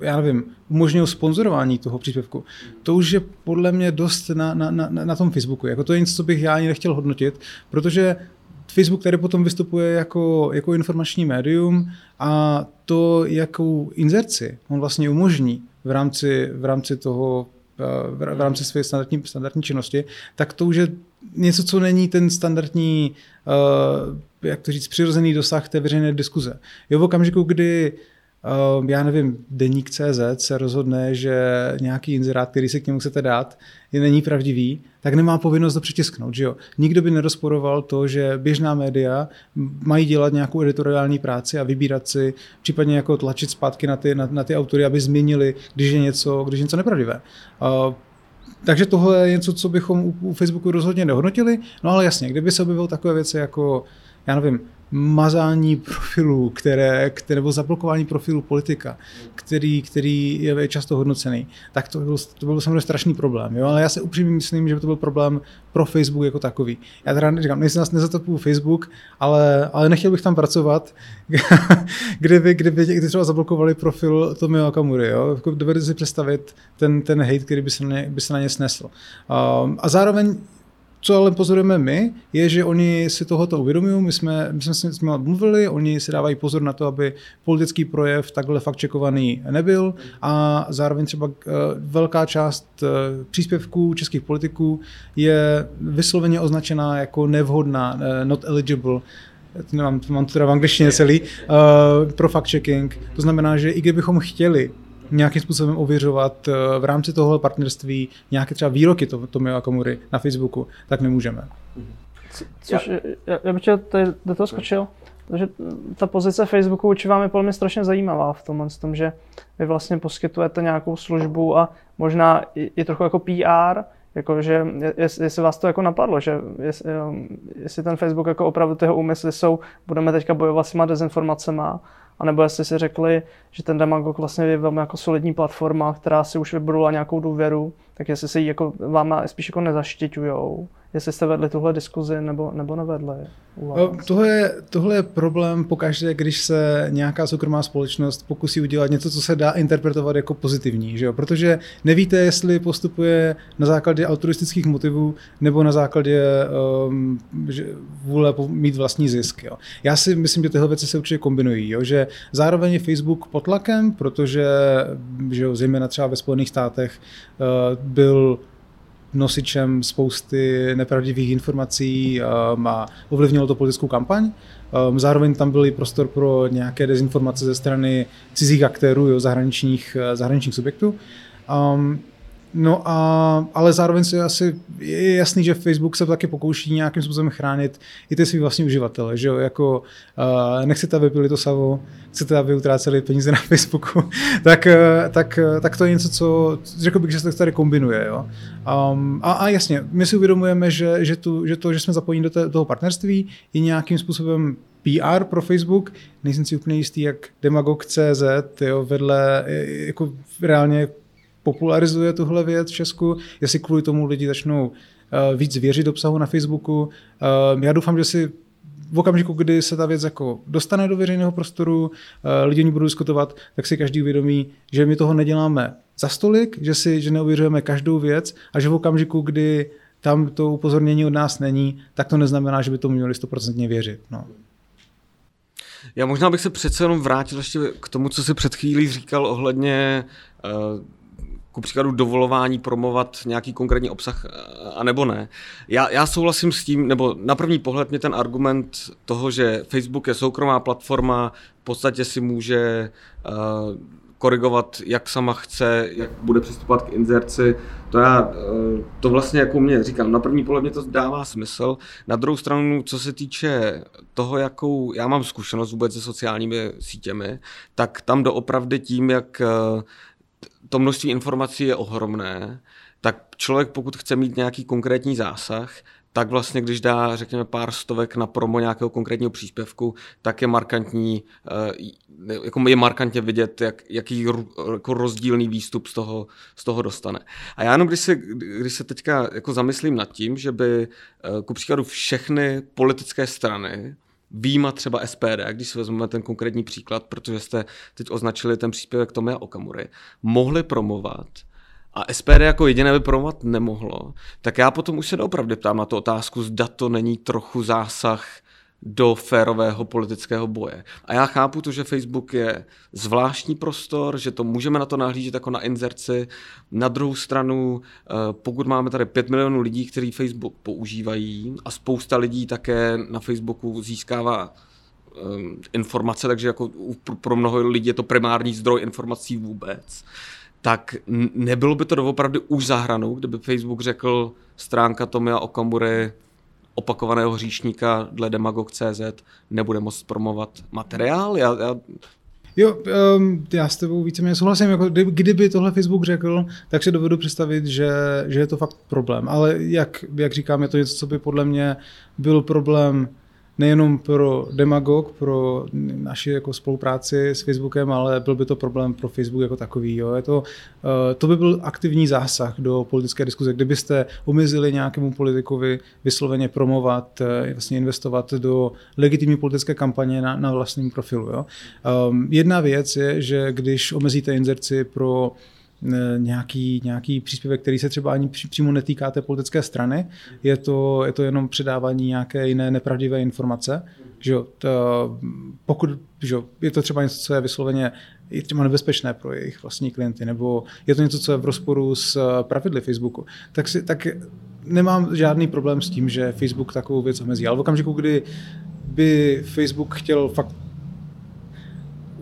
já nevím, umožnil sponzorování toho příspěvku. To už je podle mě dost na, na, na, na tom Facebooku. Jako to je něco, co bych já ani nechtěl hodnotit, protože Facebook tady potom vystupuje jako, jako informační médium a to, jakou inzerci on vlastně umožní v rámci, v rámci toho eh, v rámci své standardní, standardní činnosti, tak to už je něco, co není ten standardní, uh, jak to říct, přirozený dosah té veřejné diskuze. Jo, v okamžiku, kdy já nevím, deník CZ se rozhodne, že nějaký inzerát, který si k němu chcete dát, je není pravdivý, tak nemá povinnost to přetisknout. Že jo? Nikdo by nerozporoval to, že běžná média mají dělat nějakou editoriální práci a vybírat si, případně jako tlačit zpátky na ty, na, na ty autory, aby změnili, když je něco, když je něco nepravdivé. Uh, takže tohle je něco, co bychom u, u Facebooku rozhodně nehodnotili. No ale jasně, kdyby se objevilo takové věci jako, já nevím, mazání profilů, které, které, nebo zablokování profilu politika, který, který je často hodnocený, tak to byl, to byl samozřejmě strašný problém. Jo? Ale já si upřímně myslím, že by to byl problém pro Facebook jako takový. Já teda říkám, nejsem nás nezatopuju Facebook, ale, ale nechtěl bych tam pracovat, kdyby, kdyby, kdyby třeba zablokovali profil Tomio Okamury. Jo? Jako dovedu si představit ten, ten hate, který by se na ně, by se na ně snesl. Um, a zároveň co ale pozorujeme my, je, že oni si tohoto uvědomují, my jsme, my jsme s nimi mluvili, oni si dávají pozor na to, aby politický projev takhle fakt čekovaný nebyl a zároveň třeba eh, velká část eh, příspěvků českých politiků je vysloveně označená jako nevhodná, eh, not eligible, mám, mám to teda v angličtině celý, uh, pro fact-checking. To znamená, že i kdybychom chtěli nějakým způsobem ověřovat eh, v rámci tohohle partnerství nějaké třeba výroky to, Tomio Akamury na Facebooku, tak nemůžeme. Což, já, já bych tady do toho skočil, protože ta pozice Facebooku vůči vám je podle mě strašně zajímavá v tomhle, tom, že vy vlastně poskytujete nějakou službu a možná i, i trochu jako PR, Jakože, jestli vás to jako napadlo, že jestli, jestli ten Facebook jako opravdu tyho úmysly jsou, budeme teďka bojovat s těma dezinformacemi a nebo jestli si řekli, že ten Demagog vlastně je velmi jako solidní platforma, která si už vybudovala nějakou důvěru, tak jestli se jí jako váma spíš jako nezaštiťujou, jestli jste vedli tuhle diskuzi nebo, nebo nevedli. Tohle je, tohle je problém pokaždé, když se nějaká soukromá společnost pokusí udělat něco, co se dá interpretovat jako pozitivní, že jo? protože nevíte, jestli postupuje na základě altruistických motivů nebo na základě um, že vůle mít vlastní zisk. Jo? Já si myslím, že tyhle věci se určitě kombinují, jo? že zároveň je Facebook pod tlakem, protože že jo, zejména třeba ve Spojených státech uh, byl nosičem spousty nepravdivých informací um, a ovlivnilo to politickou kampaň. Um, zároveň tam byl i prostor pro nějaké dezinformace ze strany cizích aktérů, jo, zahraničních, zahraničních subjektů. Um, No a, ale zároveň si asi je jasný, že Facebook se taky pokouší nějakým způsobem chránit i ty svý vlastní uživatele, že jo, jako uh, nechcete, aby pili to savo, chcete, aby utráceli peníze na Facebooku, tak, tak, tak to je něco, co řekl bych, že se tady kombinuje, jo. Um, a, a jasně, my si uvědomujeme, že, že, tu, že to, že jsme zapojeni do, toho partnerství, je nějakým způsobem PR pro Facebook, nejsem si úplně jistý, jak Demagog.cz jo, vedle jako reálně popularizuje tuhle věc v Česku, jestli kvůli tomu lidi začnou uh, víc věřit obsahu na Facebooku. Uh, já doufám, že si v okamžiku, kdy se ta věc jako dostane do veřejného prostoru, uh, lidi ní budou diskutovat, tak si každý uvědomí, že my toho neděláme za stolik, že si že neuvěřujeme každou věc a že v okamžiku, kdy tam to upozornění od nás není, tak to neznamená, že by to měli stoprocentně věřit. No. Já možná bych se přece jenom vrátil ještě k tomu, co jsi před chvílí říkal ohledně uh, ku příkladu dovolování promovat nějaký konkrétní obsah, a nebo ne. Já, já souhlasím s tím, nebo na první pohled mě ten argument toho, že Facebook je soukromá platforma, v podstatě si může uh, korigovat, jak sama chce, jak bude přistupovat k inzerci. To já, uh, to vlastně jako mě říkám, na první pohled mě to dává smysl. Na druhou stranu, co se týče toho, jakou já mám zkušenost vůbec se sociálními sítěmi, tak tam doopravdy tím, jak to množství informací je ohromné, tak člověk, pokud chce mít nějaký konkrétní zásah, tak vlastně, když dá, řekněme, pár stovek na promo nějakého konkrétního příspěvku, tak je markantní, eh, jako je markantně vidět, jak, jaký jako rozdílný výstup z toho, z toho dostane. A já jenom, když se, když se teďka jako zamyslím nad tím, že by eh, ku příkladu všechny politické strany výjima třeba SPD, když si vezmeme ten konkrétní příklad, protože jste teď označili ten příspěvek Tomia Okamury, mohli promovat a SPD jako jediné by promovat nemohlo, tak já potom už se opravdu ptám na tu otázku, zda to není trochu zásah do férového politického boje. A já chápu to, že Facebook je zvláštní prostor, že to můžeme na to nahlížet jako na inzerci. Na druhou stranu, eh, pokud máme tady 5 milionů lidí, kteří Facebook používají a spousta lidí také na Facebooku získává um, informace, takže jako pro mnoho lidí je to primární zdroj informací vůbec, tak nebylo by to doopravdy už za hranou, kdyby Facebook řekl stránka Tomia Okamury opakovaného hříšníka dle demagog.cz nebude moct promovat materiál? Já, já... Jo, um, já s tebou víceméně souhlasím, jako kdyby tohle Facebook řekl, tak si dovedu představit, že, že je to fakt problém. Ale jak, jak říkám, je to něco, co by podle mě byl problém nejenom pro Demagog, pro naši jako spolupráci s Facebookem, ale byl by to problém pro Facebook jako takový. Jo. Je to, eh, to by byl aktivní zásah do politické diskuze, kdybyste omezili nějakému politikovi vysloveně promovat, eh, vlastně investovat do legitimní politické kampaně na, na vlastním profilu. Jo. Um, jedna věc je, že když omezíte inzerci pro nějaký, nějaký příspěvek, který se třeba ani přímo netýká té politické strany. Je to, je to jenom předávání nějaké jiné nepravdivé informace. Že to, pokud že je to třeba něco, co je vysloveně je třeba nebezpečné pro jejich vlastní klienty, nebo je to něco, co je v rozporu s pravidly Facebooku, tak, si, tak nemám žádný problém s tím, že Facebook takovou věc omezí. Ale v okamžiku, kdy by Facebook chtěl fakt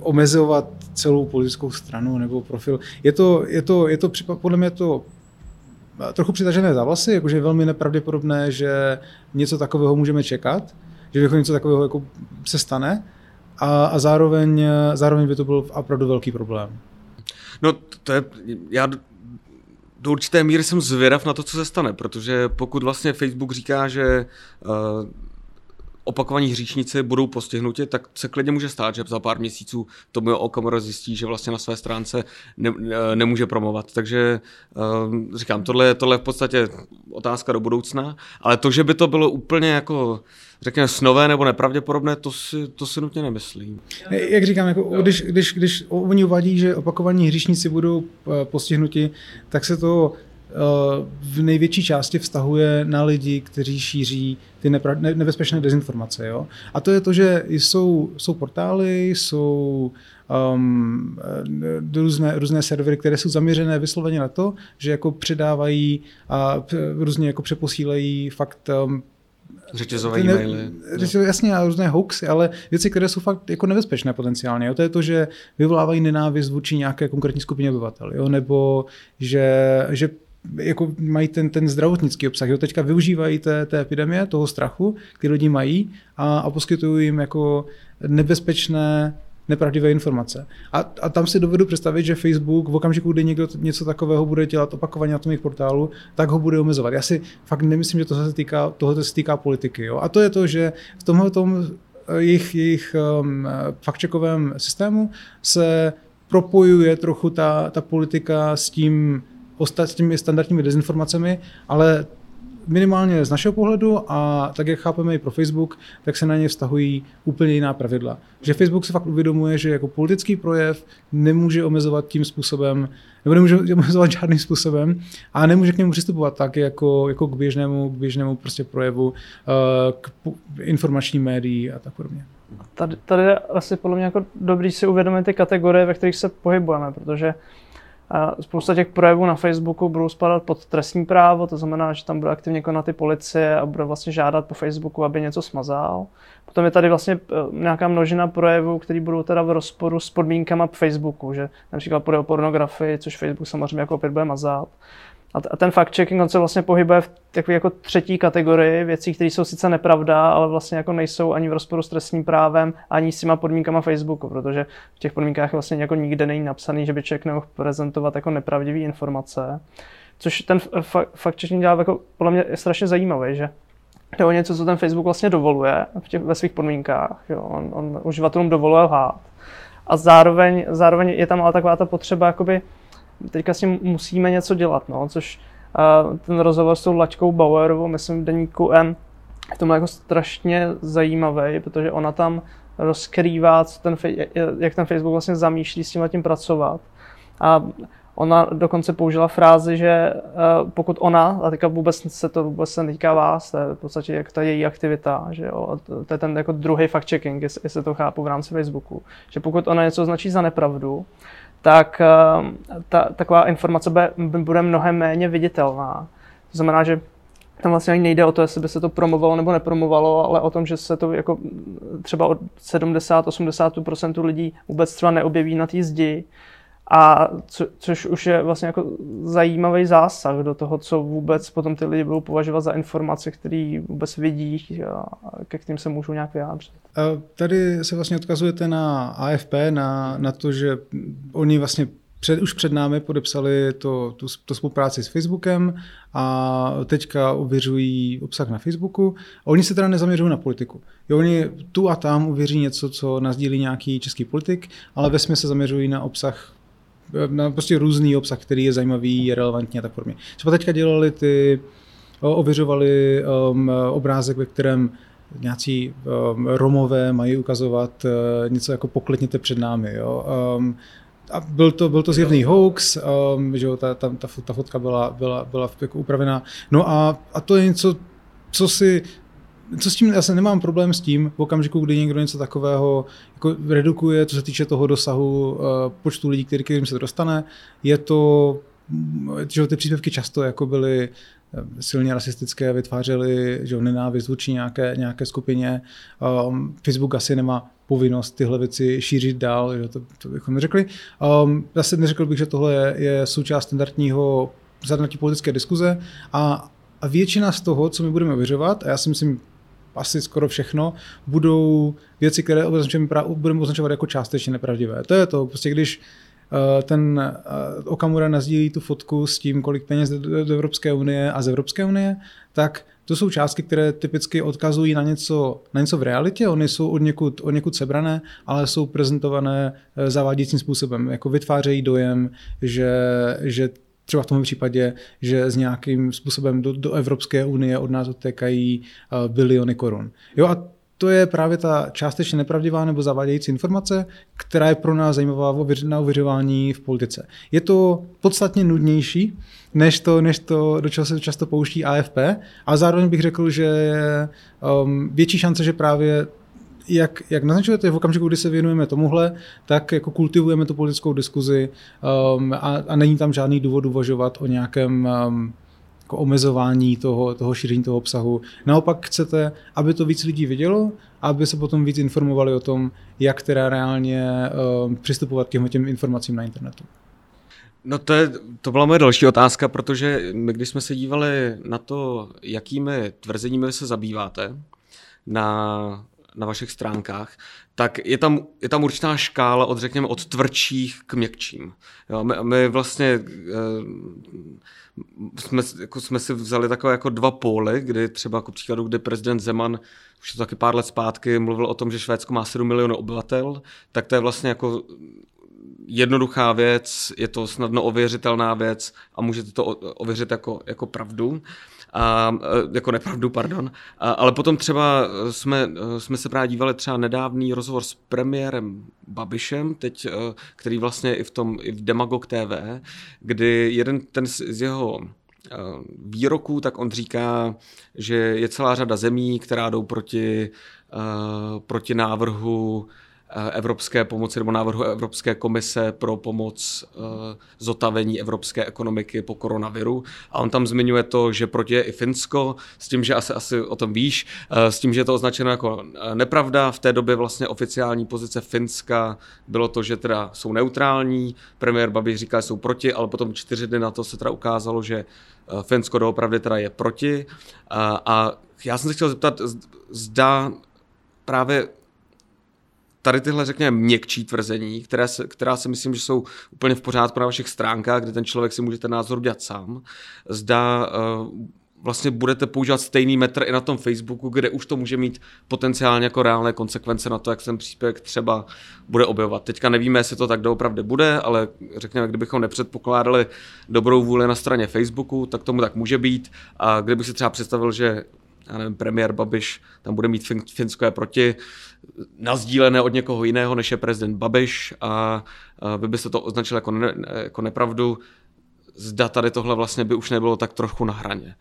omezovat celou politickou stranu nebo profil. Je to, je to, je to podle mě to trochu přitažené závlasy, jakože je velmi nepravděpodobné, že něco takového můžeme čekat, že něco takového jako se stane a, a zároveň, zároveň by to byl opravdu velký problém. No to je, já do určité míry jsem zvědav na to, co se stane, protože pokud vlastně Facebook říká, že uh, opakovaní hříšníci budou postihnuti, tak se klidně může stát, že za pár měsíců to mi Okamura zjistí, že vlastně na své stránce ne, nemůže promovat. Takže uh, říkám, tohle, tohle je v podstatě otázka do budoucna, ale to, že by to bylo úplně jako řekněme, snové nebo nepravděpodobné, to si, to si nutně nemyslím. Jak říkám, jako, když, když, když oni uvadí, že opakovaní hříšníci budou eh, postihnuti, tak se to v největší části vztahuje na lidi, kteří šíří ty nepra- nebezpečné dezinformace. Jo? A to je to, že jsou, jsou portály, jsou um, různé, různé servery, které jsou zaměřené vysloveně na to, že jako předávají a různě jako přeposílejí fakt um, Řetězové e-maily. Ne, jasně, a různé hoaxy, ale věci, které jsou fakt jako nebezpečné potenciálně. Jo? To je to, že vyvolávají nenávist vůči nějaké konkrétní skupině obyvatel, jo? nebo že, že jako mají ten, ten zdravotnický obsah. Jo? Teďka využívají té, té epidemie, toho strachu, který lidi mají a, a poskytují jim jako nebezpečné nepravdivé informace. A, a tam si dovedu představit, že Facebook v okamžiku, kdy někdo něco takového bude dělat opakovaně na tom jejich portálu, tak ho bude omezovat. Já si fakt nemyslím, že to se týká, tohoto se týká politiky. Jo? A to je to, že v tomhle tom eh, jejich, jejich um, faktčekovém systému se propojuje trochu ta, ta politika s tím, s těmi standardními dezinformacemi, ale minimálně z našeho pohledu a tak, jak chápeme i pro Facebook, tak se na ně vztahují úplně jiná pravidla. Že Facebook se fakt uvědomuje, že jako politický projev nemůže omezovat tím způsobem, nebo nemůže omezovat žádným způsobem a nemůže k němu přistupovat tak, jako, jako k běžnému, k běžnému prostě projevu, eh, k informační médií a tak podobně. Tady, tady je asi podle mě jako dobrý si uvědomit ty kategorie, ve kterých se pohybujeme, protože Spousta těch projevů na Facebooku budou spadat pod trestní právo, to znamená, že tam bude aktivně konat ty policie a bude vlastně žádat po Facebooku, aby něco smazal. Potom je tady vlastně eh, nějaká množina projevů, které budou teda v rozporu s podmínkama Facebooku, že například půjde o pornografii, což Facebook samozřejmě jako opět bude mazat. A ten fact-checking, on se vlastně pohybuje v takové jako třetí kategorii věcí, které jsou sice nepravda, ale vlastně jako nejsou ani v rozporu s trestním právem, ani s těma podmínkama Facebooku, protože v těch podmínkách vlastně jako nikde není napsaný, že by člověk nemohl prezentovat jako nepravdivé informace. Což ten fact-checking dělá jako, podle mě je strašně zajímavý, že je o něco, co ten Facebook vlastně dovoluje v těch, ve svých podmínkách. Jo. On, on uživatelům dovoluje lhát. A zároveň, zároveň je tam ale taková ta potřeba jakoby teďka s tím musíme něco dělat, no, což ten rozhovor s tou Lačkou Bauerovou, myslím v deníku N, je tomu jako strašně zajímavý, protože ona tam rozkrývá, co ten, jak ten Facebook vlastně zamýšlí s tím tím pracovat. A ona dokonce použila frázi, že uh, pokud ona, a teďka vůbec se to vůbec se netýká vás, to je v podstatě jak ta její aktivita, že jo, to je ten jako druhý fact-checking, jestli, jestli to chápu v rámci Facebooku, že pokud ona něco označí za nepravdu, tak eh, ta, taková informace bude, mnohem méně viditelná. To znamená, že tam vlastně ani nejde o to, jestli by se to promovalo nebo nepromovalo, ale o tom, že se to jako třeba od 70-80% lidí vůbec třeba neobjeví na té zdi, a co, což už je vlastně jako zajímavý zásah do toho, co vůbec potom ty lidi budou považovat za informace, které vůbec vidí a ke kterým se můžou nějak vyjádřit. Tady se vlastně odkazujete na AFP, na, na to, že oni vlastně před, už před námi podepsali to, tu, to spolupráci s Facebookem a teďka ověřují obsah na Facebooku. A oni se teda nezaměřují na politiku. Jo, oni tu a tam ověří něco, co nazdílí nějaký český politik, ale ve se zaměřují na obsah na prostě různý obsah, který je zajímavý, je relevantní a tak podobně. Třeba teďka dělali ty, ověřovali um, obrázek, ve kterém nějací um, Romové mají ukazovat uh, něco jako poklidněte před námi. Jo? Um, a byl to, byl to zjevný hoax, um, že jo, ta, ta, ta, ta fotka byla, byla, byla jako upravená. No a, a to je něco, co si co s tím, já se nemám problém s tím, v okamžiku, kdy někdo něco takového jako redukuje, co se týče toho dosahu uh, počtu lidí, který, kterým se to dostane, je to, že ty příspěvky často jako byly eh, silně rasistické, vytvářely že nenávist vůči nějaké, nějaké skupině. Um, Facebook asi nemá povinnost tyhle věci šířit dál, že to, to bychom neřekli. Um, zase neřekl bych, že tohle je, je součást standardního standardní politické diskuze a, a většina z toho, co my budeme ověřovat, a já si myslím, asi skoro všechno, budou věci, které budeme označovat jako částečně nepravdivé. To je to, prostě když eh, ten eh, Okamura nazdílí tu fotku s tím, kolik peněz do, Evropské unie a z Evropské unie, tak to jsou částky, které typicky odkazují na něco, na něco v realitě, oni jsou od někud, od někud sebrané, ale jsou prezentované eh, zavádějícím způsobem, jako vytvářejí dojem, že, že třeba v tom případě, že s nějakým způsobem do, do Evropské unie od nás odtékají uh, biliony korun. Jo a to je právě ta částečně nepravdivá nebo zavádějící informace, která je pro nás zajímavá na ověřování v politice. Je to podstatně nudnější, než to, než to do čeho se často pouští AFP, a zároveň bych řekl, že um, větší šance, že právě jak, jak naznačujete, v okamžiku, kdy se věnujeme tomuhle, tak jako kultivujeme tu politickou diskuzi um, a, a není tam žádný důvod uvažovat o nějakém um, jako omezování toho, toho šíření toho obsahu. Naopak chcete, aby to víc lidí vidělo, aby se potom víc informovali o tom, jak teda reálně uh, přistupovat k těm, těm informacím na internetu. No to, je, to byla moje další otázka, protože my, když jsme se dívali na to, jakými tvrzeními se zabýváte na, na vašich stránkách, tak je tam, je tam určitá škála od, řekněme, od tvrdších k měkčím. Jo, my, my vlastně e, jsme, jako jsme si vzali takové jako dva póly, kdy třeba jako příkladu, kdy prezident Zeman už to taky pár let zpátky mluvil o tom, že Švédsko má 7 milionů obyvatel, tak to je vlastně jako jednoduchá věc, je to snadno ověřitelná věc a můžete to ověřit jako, jako pravdu. A, e, jako nepravdu, pardon. A, ale potom třeba jsme, jsme se právě dívali třeba nedávný rozhovor s premiérem Babišem, teď, e, který vlastně i v tom, i v Demagog TV, kdy jeden ten z jeho e, výroků, tak on říká, že je celá řada zemí, která jdou proti, proti návrhu evropské pomoci nebo návrhu Evropské komise pro pomoc eh, zotavení evropské ekonomiky po koronaviru. A on tam zmiňuje to, že proti je i Finsko, s tím, že asi, asi o tom víš, eh, s tím, že je to označeno jako nepravda. V té době vlastně oficiální pozice Finska bylo to, že teda jsou neutrální. Premiér Babiš říká, že jsou proti, ale potom čtyři dny na to se teda ukázalo, že Finsko doopravdy teda je proti. A já jsem se chtěl zeptat, zda právě tady tyhle, řekněme, měkčí tvrzení, které se, která si myslím, že jsou úplně v pořádku na vašich stránkách, kde ten člověk si může ten názor udělat sám, zda uh, vlastně budete používat stejný metr i na tom Facebooku, kde už to může mít potenciálně jako reálné konsekvence na to, jak ten příspěvek třeba bude objevovat. Teďka nevíme, jestli to tak doopravdy bude, ale řekněme, kdybychom nepředpokládali dobrou vůli na straně Facebooku, tak tomu tak může být. A kdybych si třeba představil, že já nevím, premiér Babiš tam bude mít Finsko je proti, nazdílené od někoho jiného, než je prezident Babiš a, a vy byste to označili jako, ne, jako nepravdu, zda tady tohle vlastně by už nebylo tak trochu na hraně.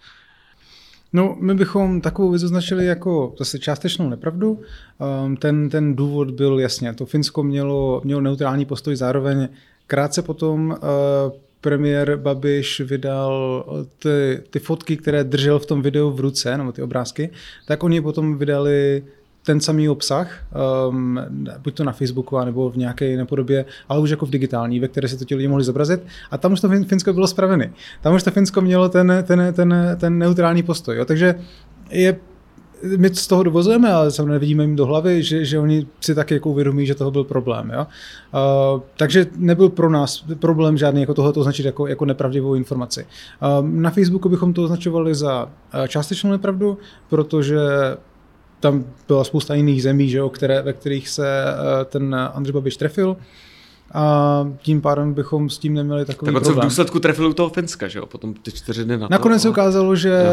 No, my bychom takovou věc označili jako zase částečnou nepravdu. Um, ten, ten důvod byl jasně, to Finsko mělo, mělo neutrální postoj, zároveň krátce potom uh, premiér Babiš vydal ty, ty fotky, které držel v tom videu v ruce, nebo ty obrázky, tak oni potom vydali ten samý obsah, um, buď to na Facebooku, nebo v nějaké jiné podobě, ale už jako v digitální, ve které se to ti lidi mohli zobrazit. A tam už to Finsko bylo spravené. Tam už to Finsko mělo ten, ten, ten, ten neutrální postoj. Jo. Takže je my z toho dovozujeme, ale samozřejmě nevidíme jim do hlavy, že, že oni si taky jako uvědomí, že toho byl problém. Jo? Uh, takže nebyl pro nás problém žádný jako tohle označit jako, jako nepravdivou informaci. Uh, na Facebooku bychom to označovali za uh, částečnou nepravdu, protože tam byla spousta jiných zemí, že jo, které, ve kterých se uh, ten Andrej Babiš trefil a tím pádem bychom s tím neměli takový tak problém. Tak v důsledku trefil toho Finska, že jo, potom ty čtyři dny na to. Nakonec se ukázalo, že,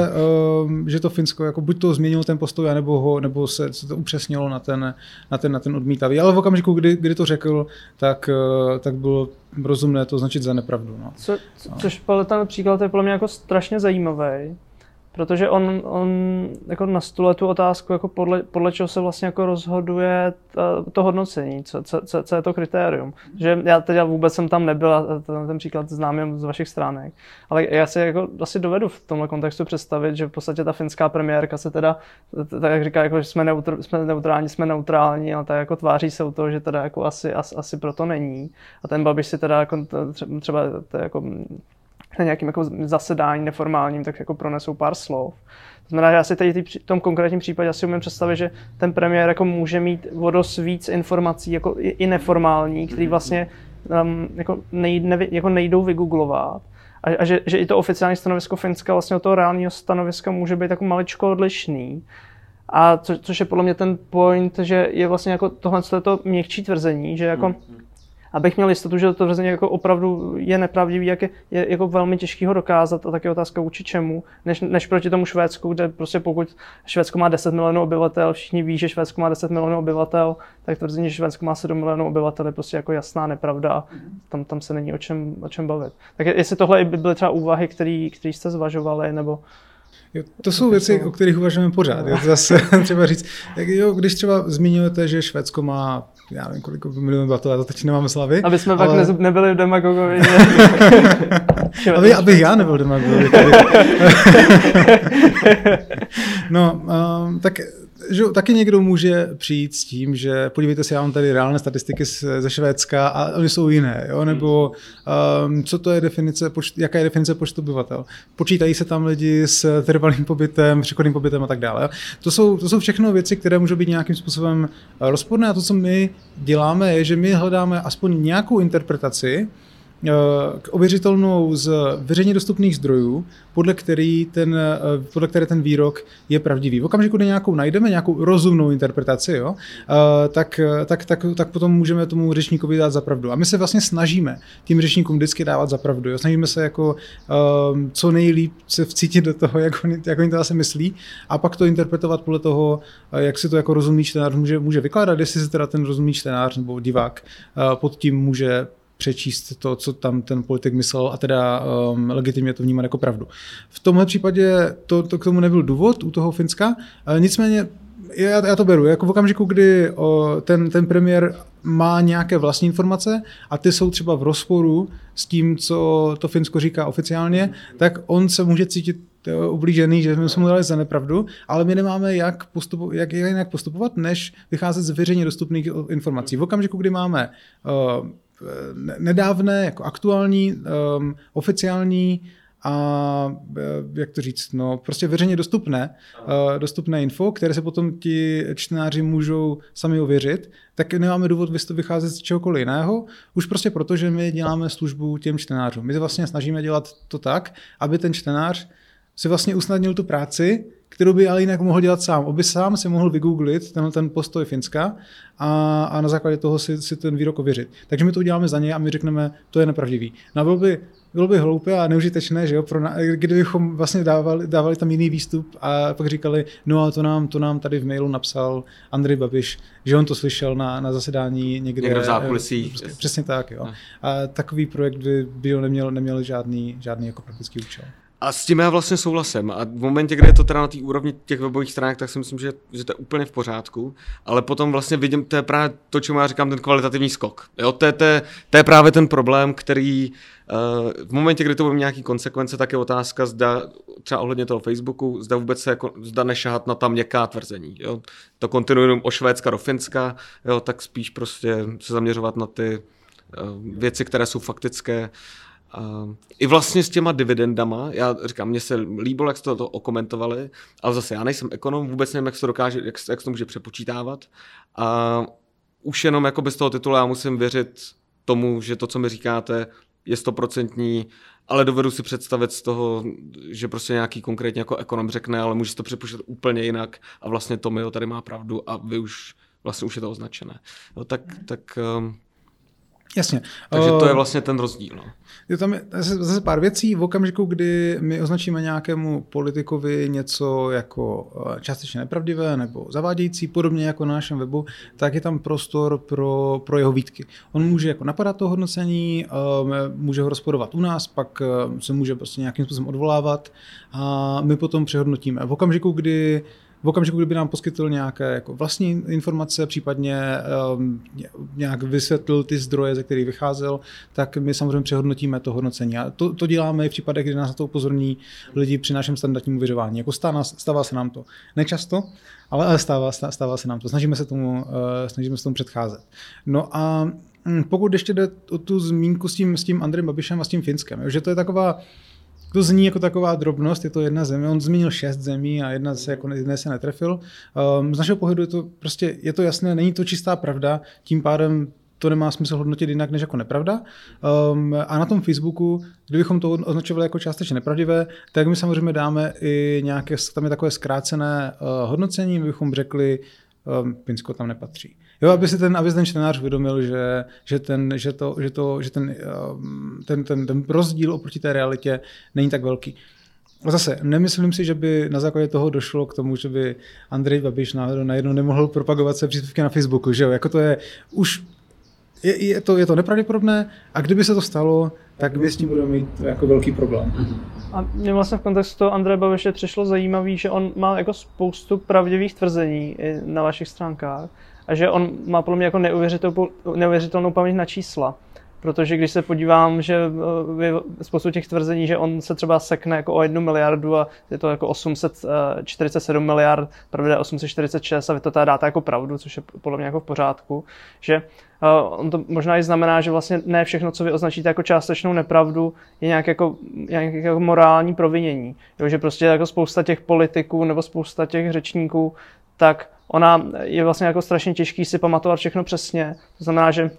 uh, že to Finsko jako buď to změnilo ten postoj, nebo, ho, nebo se, se to upřesnilo na ten, na ten, na ten odmítavý. Ale v okamžiku, kdy, kdy to řekl, tak, uh, tak bylo rozumné to označit za nepravdu. No. Co, co, což ten příklad je pro mě jako strašně zajímavý, Protože on, on jako nastule tu otázku, jako podle, podle čeho se vlastně jako rozhoduje to, to hodnocení, co, co, co, je to kritérium. Že já teď vůbec jsem tam nebyl ten, ten příklad znám jen z vašich stránek, ale já si jako asi dovedu v tomhle kontextu představit, že v podstatě ta finská premiérka se teda, tak jak říká, jako, že jsme, neutr, jsme neutrální, jsme neutrální, ale tak jako tváří se u toho, že teda jako asi, asi, asi proto není. A ten Babiš si teda jako třeba to jako na nějakým jako zasedání neformálním, tak jako pronesou pár slov. To znamená, že asi tady v tom konkrétním případě asi umím představit, že ten premiér jako může mít o dost víc informací jako i, i neformální, který vlastně um, jako, nej, ne, jako nejdou vygooglovat. A, a že, že, i to oficiální stanovisko Finska vlastně od toho reálního stanoviska může být jako maličko odlišný. A co, což je podle mě ten point, že je vlastně jako tohle to měkčí tvrzení, že jako mm-hmm abych měl jistotu, že to tvrzení jako opravdu je nepravdivý, jak je, je jako velmi těžký ho dokázat a taky otázka vůči čemu, než, než proti tomu Švédsku, kde prostě pokud Švédsko má 10 milionů obyvatel, všichni ví, že Švédsko má 10 milionů obyvatel, tak tvrzení, že Švédsko má 7 milionů obyvatel je prostě jako jasná nepravda, tam, tam se není o čem, o čem bavit. Tak jestli tohle by byly třeba úvahy, které jste zvažovali, nebo to jsou věci, o kterých uvažujeme pořád. Je to zase třeba říct, tak jo, když třeba zmiňujete, že Švédsko má, já nevím, kolik milionů obyvatel, já to teď nemám slavy. Aby jsme ale... pak nebyli demagogovi. aby, abych já nebyl demagog. no, um, tak že taky někdo může přijít s tím, že podívejte se, já mám tady reálné statistiky ze Švédska a oni jsou jiné, jo? nebo um, co to je definice, jaká je definice počtu obyvatel. Počítají se tam lidi s trvalým pobytem, přechodným pobytem a tak dále. To, jsou, to jsou všechno věci, které můžou být nějakým způsobem rozporné a to, co my děláme, je, že my hledáme aspoň nějakou interpretaci, Eh, ověřitelnou z veřejně dostupných zdrojů, podle, který ten, eh, podle které ten výrok je pravdivý. V okamžiku, kdy nějakou najdeme, nějakou rozumnou interpretaci, jo, eh, tak, tak, tak, tak potom můžeme tomu řečníkovi dát za pravdu. A my se vlastně snažíme tím řečníkům vždycky dávat za pravdu. Jo. Snažíme se jako um, co nejlíp se vcítit do toho, jak oni, jak oni to asi myslí, a pak to interpretovat podle toho, jak si to jako rozumný čtenář může, může vykládat, jestli si teda ten rozumný čtenář nebo divák pod tím může přečíst to, co tam ten politik myslel a teda um, legitimně to vnímat jako pravdu. V tomhle případě to, to k tomu nebyl důvod u toho Finska, ale nicméně já, já to beru, jako v okamžiku, kdy o, ten, ten premiér má nějaké vlastní informace a ty jsou třeba v rozporu s tím, co to Finsko říká oficiálně, tak on se může cítit e, ublížený, že jsme mu dali za nepravdu, ale my nemáme jak, postupu, jak, jak postupovat, než vycházet z veřejně dostupných informací. V okamžiku, kdy máme uh, nedávné, jako aktuální, um, oficiální a eh, jak to říct, no prostě veřejně dostupné, uh, dostupné info, které se potom ti čtenáři můžou sami ověřit, tak nemáme důvod vycházet z čehokoliv jiného, už prostě proto, že my děláme službu těm čtenářům. My vlastně snažíme dělat to tak, aby ten čtenář si vlastně usnadnil tu práci, kterou by ale jinak mohl dělat sám. Oby sám si mohl vygooglit ten, ten postoj Finska a, a na základě toho si, si ten výrok ověřit. Takže my to uděláme za ně a my řekneme, to je nepravdivý. No bylo by, bylo by hloupé a neužitečné, že jo, pro na, kdybychom vlastně dávali, dávali tam jiný výstup a pak říkali, no a to nám, to nám tady v mailu napsal Andrej Babiš, že on to slyšel na, na zasedání někde. Někde v zákulisí. Přesně, přesně tak, jo. No. A takový projekt by, by neměl, neměl žádný, žádný jako praktický účel. A s tím já vlastně souhlasím. A v momentě, kdy je to teda na té úrovni těch webových stránek, tak si myslím, že, že to je úplně v pořádku. Ale potom vlastně vidím, to je právě to, čemu já říkám, ten kvalitativní skok. Jo, to, je, to, je, to je právě ten problém, který uh, v momentě, kdy to bude nějaký konsekvence, tak je otázka, zda třeba ohledně toho Facebooku, zda vůbec se jako, zda nešahat na ta měkká tvrzení. Jo. To kontinuum o Švédska do Finska, jo, tak spíš prostě se zaměřovat na ty uh, věci, které jsou faktické. Uh, I vlastně s těma dividendama, já říkám, mně se líbilo, jak jste to okomentovali, ale zase já nejsem ekonom, vůbec nevím, jak se to dokáže, jak, jak se to může přepočítávat. A už jenom jako bez toho titulu já musím věřit tomu, že to, co mi říkáte, je stoprocentní, ale dovedu si představit z toho, že prostě nějaký konkrétně jako ekonom řekne, ale může to přepočítat úplně jinak a vlastně Tomio tady má pravdu a vy už vlastně už je to označené. No, tak, tak um, Jasně. Takže to je eh, vlastně ten rozdíl. No. Je tam zase pár věcí. V okamžiku, kdy my označíme nějakému politikovi něco jako eh, částečně nepravdivé nebo zavádějící, podobně jako na našem webu, tak je tam prostor pro, pro jeho výtky. On může jako napadat to hodnocení, eh, může ho rozporovat u nás, pak se může prostě nějakým způsobem odvolávat a my potom přehodnotíme. V okamžiku, kdy v okamžiku, kdyby nám poskytl nějaké jako vlastní informace, případně um, nějak vysvětlil ty zdroje, ze kterých vycházel, tak my samozřejmě přehodnotíme to hodnocení. A to, to děláme i v případech, kdy nás na to upozorní lidi při našem standardním uvěřování. Jako stává, stává se nám to. Nečasto, ale stává, stává se nám to. Snažíme se tomu, uh, snažíme se tomu předcházet. No a hm, pokud ještě jde o tu zmínku s tím, s tím Andrejem Babišem a s tím Finskem, že to je taková to zní jako taková drobnost, je to jedna země. On zmínil šest zemí a jedna se, jako jedné se netrefil. Um, z našeho pohledu je to prostě, je to jasné, není to čistá pravda, tím pádem to nemá smysl hodnotit jinak než jako nepravda. Um, a na tom Facebooku, kdybychom to označovali jako částečně nepravdivé, tak my samozřejmě dáme i nějaké, tam je takové zkrácené uh, hodnocení, my bychom řekli, um, Finsko tam nepatří. Jo, aby si ten, aby si ten čtenář uvědomil, že, že, ten, že, to, že, to, že ten, um, ten, ten, ten rozdíl oproti té realitě není tak velký. Zase, nemyslím si, že by na základě toho došlo k tomu, že by Andrej Babiš náhodou najednou nemohl propagovat své příspěvky na Facebooku, že jo? Jako to je už je, je, to, je to nepravděpodobné a kdyby se to stalo, tak my s tím budeme mít jako velký problém. A mě vlastně v kontextu Andreje Babiše přišlo zajímavé, že on má jako spoustu pravdivých tvrzení na vašich stránkách a že on má podle mě jako neuvěřitelnou, neuvěřitelnou paměť na čísla. protože když se podívám, že eh, spoustu těch tvrzení, že on se třeba sekne jako o jednu miliardu a je to jako 847 miliard, pravda 846 a vy to teda dáte jako pravdu, což je podle mě jako v pořádku, že on to možná i znamená, že vlastně ne všechno, co vy označíte jako částečnou nepravdu, je nějak jako, nějak jako morální provinění. Jo, že prostě jako spousta těch politiků nebo spousta těch řečníků, tak ona je vlastně jako strašně těžký si pamatovat všechno přesně. To znamená, že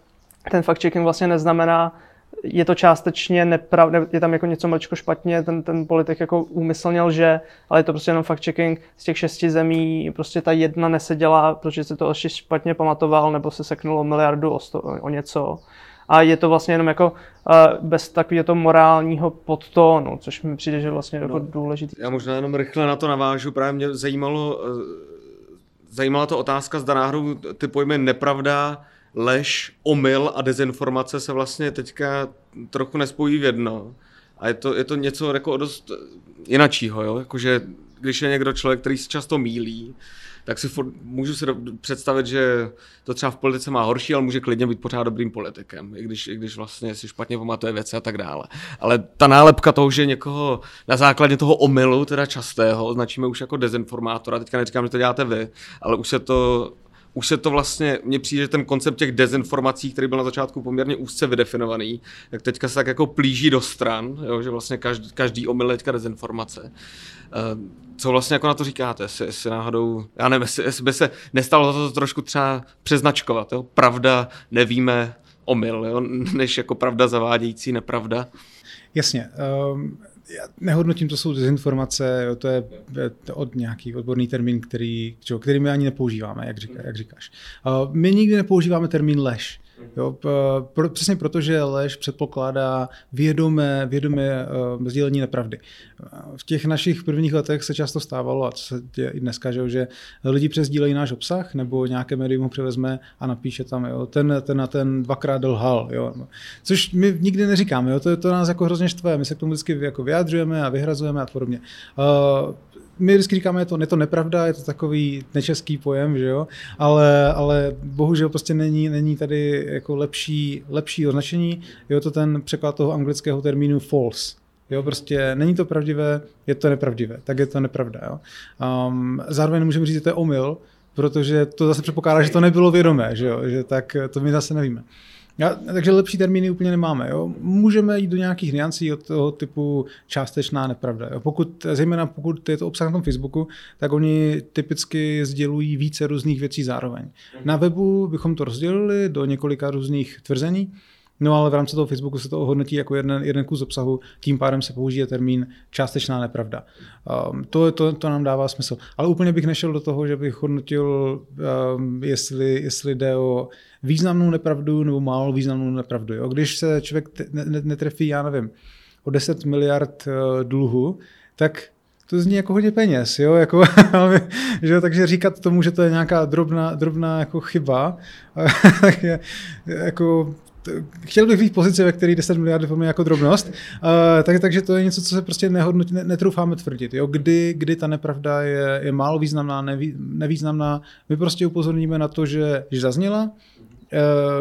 ten fact checking vlastně neznamená, je to částečně nepravda, je tam jako něco maličko špatně, ten, ten politik jako úmyslně lže, ale je to prostě jenom fact checking z těch šesti zemí, prostě ta jedna neseděla, protože se to ještě špatně pamatoval, nebo se seknulo miliardu o, sto, o něco. A je to vlastně jenom jako uh, bez takového to morálního podtónu, což mi přijde, že vlastně jako no, jako důležitý. Já možná jenom rychle na to navážu, právě mě zajímalo, uh, zajímala to otázka, zda náhodou ty pojmy nepravda, lež, omyl a dezinformace se vlastně teďka trochu nespojí v jedno. A je to, je to něco jako dost jinačího, jo? Jakože když je někdo člověk, který se často mílí, tak si for, můžu si představit, že to třeba v politice má horší, ale může klidně být pořád dobrým politikem, i když, i když vlastně si špatně pamatuje věci a tak dále. Ale ta nálepka toho, že někoho na základě toho omylu, teda častého, označíme už jako dezinformátora, teďka neříkám, že to děláte vy, ale už se to už se to vlastně, mně přijde, že ten koncept těch dezinformací, který byl na začátku poměrně úzce vydefinovaný, tak teďka se tak jako plíží do stran, jo, že vlastně každý, každý omyl teďka dezinformace. Uh, co vlastně jako na to říkáte, jestli, jestli náhodou, já nevím, jestli, jestli by se nestalo to trošku třeba přeznačkovat, jo? pravda, nevíme, omyl, jo? než jako pravda zavádějící, nepravda. Jasně. Um já nehodnotím, to jsou dezinformace, jo, to je od nějaký odborný termín, který, čo, který my ani nepoužíváme, jak, říká, jak říkáš. Uh, my nikdy nepoužíváme termín lež. Jo, pro, přesně proto, že lež předpokládá vědomé, vědomé uh, sdílení nepravdy. V těch našich prvních letech se často stávalo, a co se děje i dneska, že, že lidi přezdílejí náš obsah, nebo nějaké médium ho převezme a napíše tam, jo, ten, ten a ten dvakrát lhal. Jo. Což my nikdy neříkáme, jo, to, to nás jako hrozně štve, my se k tomu vždycky jako vyjadřujeme a vyhrazujeme a podobně. Uh, my vždycky říkáme, je to, je to nepravda, je to takový nečeský pojem, že jo, ale, ale bohužel prostě není, není tady jako lepší, lepší označení, je to ten překlad toho anglického termínu false, Jo, prostě není to pravdivé, je to nepravdivé, tak je to nepravda. Jo. Um, zároveň můžeme říct, že to je omyl, protože to zase předpokládá, že to nebylo vědomé, že, jo, že tak to my zase nevíme. Ja, takže lepší termíny úplně nemáme. Jo. Můžeme jít do nějakých niancí od toho typu částečná nepravda. Jo. Pokud, zejména pokud je to obsah na tom Facebooku, tak oni typicky sdělují více různých věcí zároveň. Na webu bychom to rozdělili do několika různých tvrzení, No ale v rámci toho Facebooku se to ohodnotí jako jeden, jeden kus obsahu, tím pádem se použije termín částečná nepravda. Um, to, to, to nám dává smysl. Ale úplně bych nešel do toho, že bych hodnotil, um, jestli, jestli jde o významnou nepravdu nebo málo významnou nepravdu. Jo? Když se člověk netrefí, já nevím, o 10 miliard uh, dluhu, tak to zní jako hodně peněz, jo, jako, že, takže říkat tomu, že to je nějaká drobná, drobná jako chyba, je, jako chtěl bych být v pozici, ve které 10 miliard je jako drobnost, uh, tak, takže to je něco, co se prostě nehodnotí, ne, netroufáme tvrdit. Jo? Kdy, kdy ta nepravda je, je málo významná, neví, nevýznamná, my prostě upozorníme na to, že, že zazněla,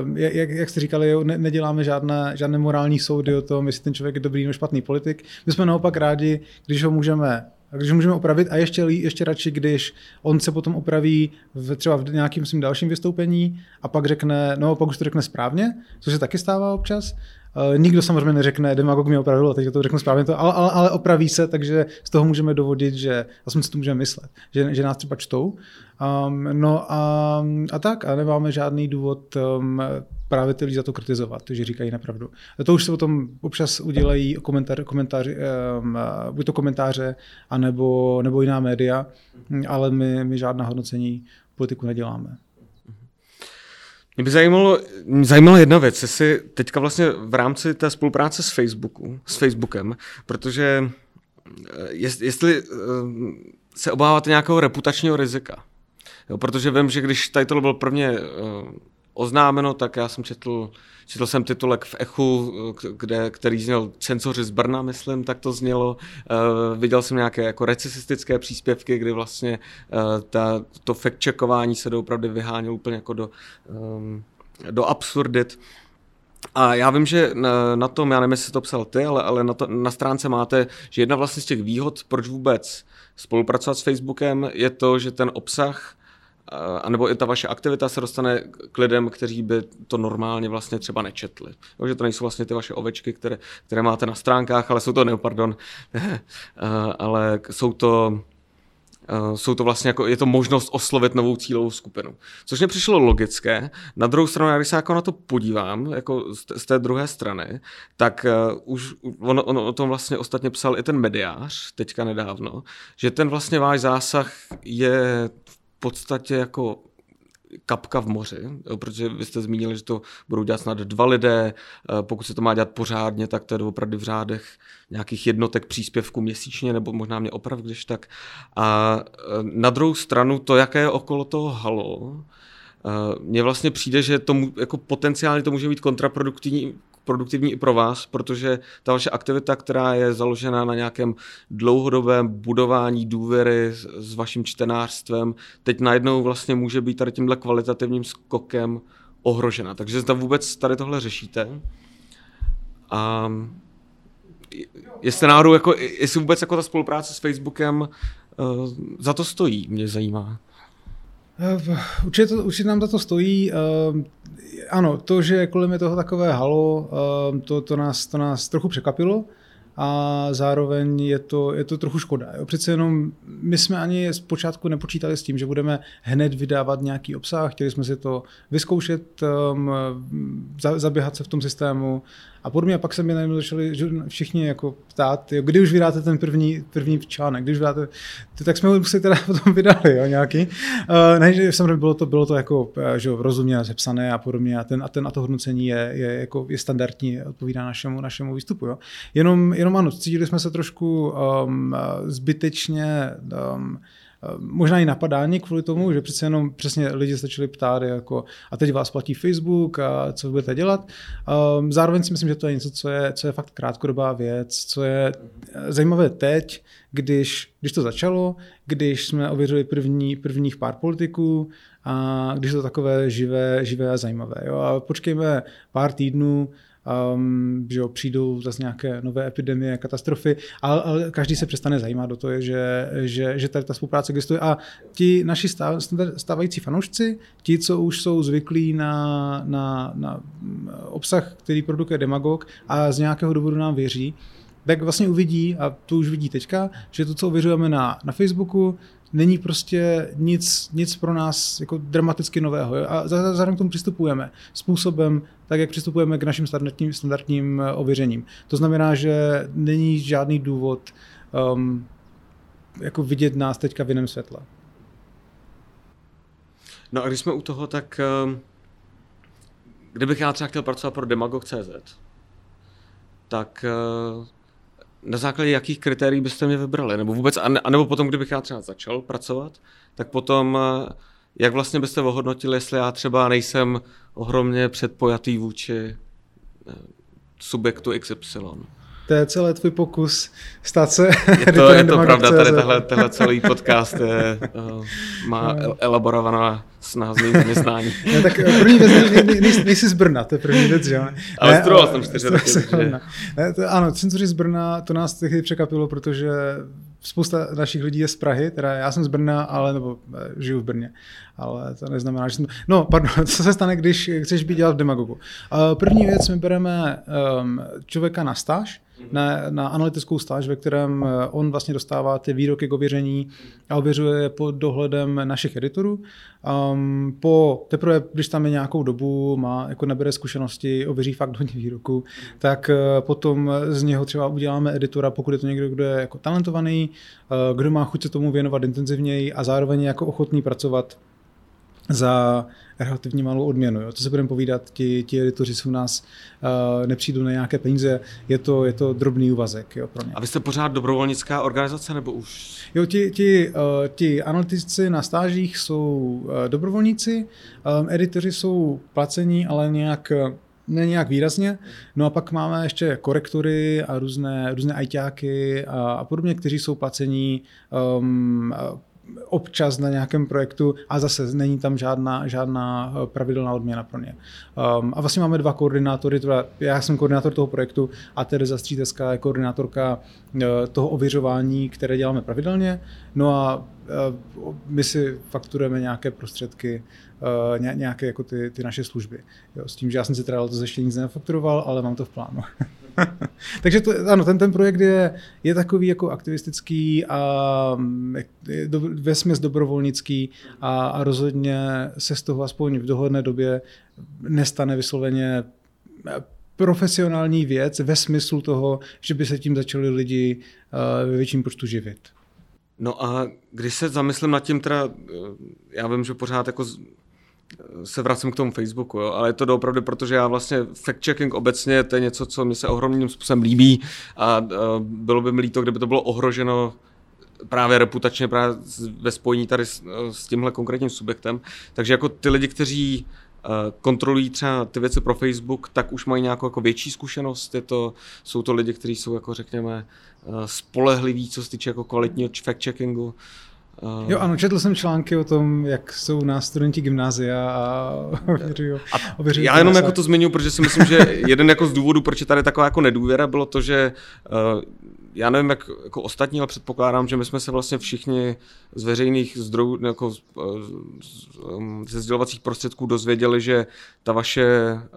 Uh, jak, jak jste říkali, jo, ne, neděláme žádné, žádné morální soudy o tom, jestli ten člověk je dobrý nebo špatný politik. My jsme naopak rádi, když ho můžeme když můžeme opravit a ještě, ještě radši, když on se potom opraví v, třeba v nějakém svým dalším vystoupení a pak řekne, no pak už to řekne správně, což se taky stává občas, Uh, nikdo samozřejmě neřekne, demagog mě opravil a teď to řeknu správně, to, ale, ale, ale opraví se, takže z toho můžeme dovodit, že aspoň si to můžeme myslet, že, že nás třeba čtou. Um, no a, a tak, a nemáme žádný důvod um, právě ty lidi za to kritizovat, že říkají nepravdu. To už se potom občas udělají komentář, komentáři, um, buď to komentáře, anebo, nebo jiná média, ale my, my žádná hodnocení politiku neděláme. Mě by zajímalo, mě zajímala jedna věc, jestli teďka vlastně v rámci té spolupráce s, Facebooku, s Facebookem, protože eh, jestli eh, se obáváte nějakého reputačního rizika. Jo, protože vím, že když title byl prvně uh, oznámeno, tak já jsem četl, četl jsem titulek v Echu, kde, který zněl Cenzoři z Brna, myslím, tak to znělo. Uh, viděl jsem nějaké jako recesistické příspěvky, kdy vlastně uh, ta, to fact-checkování se doopravdy vyhánělo úplně jako do, um, do absurdit. A já vím, že na, na tom, já nevím, jestli to psal ty, ale, ale na, to, na stránce máte, že jedna vlastně z těch výhod, proč vůbec spolupracovat s Facebookem, je to, že ten obsah anebo i ta vaše aktivita se dostane k lidem, kteří by to normálně vlastně třeba nečetli. Jo, že to nejsou vlastně ty vaše ovečky, které, které máte na stránkách, ale jsou to, ne, pardon, ale jsou to Uh, jsou to vlastně jako, je to možnost oslovit novou cílovou skupinu. Což mě přišlo logické. Na druhou stranu, když se jako na to podívám, jako z, té druhé strany, tak už on, on o tom vlastně ostatně psal i ten mediář, teďka nedávno, že ten vlastně váš zásah je podstatě jako kapka v moři, protože vy jste zmínili, že to budou dělat snad dva lidé, eh, pokud se to má dělat pořádně, tak to je opravdu v řádech nějakých jednotek příspěvků měsíčně, nebo možná mě oprav, když tak. A eh, na druhou stranu to, jaké je okolo toho halo, eh, mně vlastně přijde, že to, jako potenciálně to může být kontraproduktivní produktivní i pro vás, protože ta vaše aktivita, která je založena na nějakém dlouhodobém budování důvěry s, s vaším čtenářstvem, teď najednou vlastně může být tady tímhle kvalitativním skokem ohrožena. Takže zda vůbec tady tohle řešíte. A jestli náhodou, jako, jestli vůbec jako ta spolupráce s Facebookem uh, za to stojí, mě zajímá. Eh, určitě, to, určitě nám za to stojí. Uh, ano, to, že kolem je toho takové halo, uh, to, to, nás, to nás trochu překapilo a zároveň je to, je to trochu škoda. Jo. Přece jenom my jsme ani zpočátku nepočítali s tím, že budeme hned vydávat nějaký obsah, chtěli jsme si to vyzkoušet, um, zaběhat se v tom systému a podobně. A pak se mi najednou začali všichni jako ptát, jo, kdy už vydáte ten první, první článek, když vydáte, tak jsme ho museli teda potom vydali, jo, nějaký. Uh, ne, samozřejmě bylo to, bylo to jako, eh, že jo, rozumně zepsané a podobně a, ten, a, ten, a to hodnocení je, je, jako, je standardní, odpovídá našemu, našemu výstupu. Jo. Jenom, jenom ano, cítili jsme se trošku um, zbytečně um, možná i napadání kvůli tomu, že přece jenom přesně lidi začali ptát, jako a teď vás platí Facebook a co budete dělat. Um, zároveň si myslím, že to je něco, co je, co je fakt krátkodobá věc, co je zajímavé teď, když, když to začalo, když jsme ověřili první, prvních pár politiků a když to takové živé, živé a zajímavé. Jo? A počkejme pár týdnů, um, že jo, přijdou zase nějaké nové epidemie, katastrofy, ale, ale každý se přestane zajímat do toho, že, že, že tady ta spolupráce existuje. A ti naši stávající fanoušci, ti, co už jsou zvyklí na, na, na obsah, který produkuje Demagog a z nějakého důvodu nám věří, tak vlastně uvidí, a to už vidí teďka, že to, co ověřujeme na, na Facebooku, není prostě nic, nic pro nás jako dramaticky nového. A zároveň k tomu přistupujeme způsobem, tak jak přistupujeme k našim standardním, standardním eh, ověřením. To znamená, že není žádný důvod um, jako vidět nás teďka v jiném světle. No a když jsme u toho, tak um, kdybych já třeba chtěl pracovat pro Demagog.cz, tak uh, na základě jakých kritérií byste mě vybrali? Nebo vůbec, anebo potom, kdybych já třeba začal pracovat, tak potom eh, jak vlastně byste ohodnotili, jestli já třeba nejsem ohromně předpojatý vůči eh, subjektu XY? To je celý tvůj pokus stát se Je to, je to pravda, tady tahle, tahle celý podcast je, uh, má no. elaborovaná snaha změnit zaměstnání. no, tak první věc, nej, nej, nej, nejsi z Brna, to je první věc, že jo? Ale studoval jsem čtyři roky. Ano, cenzuři z Brna, to nás tehdy překapilo, protože spousta našich lidí je z Prahy, teda já jsem z Brna, ale nebo eh, žiju v Brně, ale to neznamená, že jsem... No, pardon, co se stane, když chceš být dělat v demagogu? První věc, my bereme um, člověka na stáž, na, na analytickou stáž, ve kterém eh, on vlastně dostává ty výroky k ověření a ověřuje je pod dohledem našich editorů. Um, po, teprve, když tam je nějakou dobu, má, jako nebere zkušenosti, ověří fakt hodně výroků, tak uh, potom z něho třeba uděláme editora, pokud je to někdo, kdo je jako talentovaný, uh, kdo má chuť se tomu věnovat intenzivněji a zároveň jako ochotný pracovat za relativně malou odměnu. Jo. Co se budeme povídat, ti, ti editoři jsou nás, uh, nepřijdou na nějaké peníze, je to, je to drobný úvazek jo, pro ně. A vy jste pořád dobrovolnická organizace nebo už? Jo, ti, ti, uh, ti analytici na stážích jsou uh, dobrovolníci, um, editoři jsou placení, ale nějak ne nějak výrazně. No a pak máme ještě korektory a různé, různé ajťáky a, a podobně, kteří jsou placení um, občas na nějakém projektu a zase není tam žádná, žádná pravidelná odměna pro ně. Um, a vlastně máme dva koordinátory, teda já jsem koordinátor toho projektu a Tereza Stříteská je koordinátorka uh, toho ověřování, které děláme pravidelně. No a uh, my si fakturujeme nějaké prostředky, nějaké jako ty, ty naše služby. Jo, s tím, že já jsem si teda to ještě nic nefakturoval, ale mám to v plánu. Takže to, ano, ten, ten projekt je, je takový jako aktivistický a je do, vesměs dobrovolnický a, a rozhodně se z toho aspoň v dohodné době nestane vysloveně profesionální věc ve smyslu toho, že by se tím začali lidi uh, ve větším počtu živit. No a když se zamyslím nad tím, teda, eh, já vím, že pořád jako se vracím k tomu Facebooku, jo, ale je to opravdu, protože já vlastně fact-checking obecně, to je něco, co mi se ohromným způsobem líbí a, a bylo by mi líto, kdyby to bylo ohroženo právě reputačně právě ve spojení tady s, s tímhle konkrétním subjektem. Takže jako ty lidi, kteří uh, kontrolují třeba ty věci pro Facebook, tak už mají nějakou jako větší zkušenost. Je to, jsou to lidi, kteří jsou jako řekněme uh, spolehliví, co se týče jako kvalitního fact-checkingu. Uh, jo, ano, četl jsem články o tom, jak jsou nás studenti gymnázia a ověřují. A já jenom jako to zmiňuji, protože si myslím, že jeden jako z důvodů, proč je tady taková jako nedůvěra, bylo to, že uh, já nevím, jak jako ostatní, ale předpokládám, že my jsme se vlastně všichni z veřejných zdrojů, jako um, ze sdělovacích prostředků dozvěděli, že ta vaše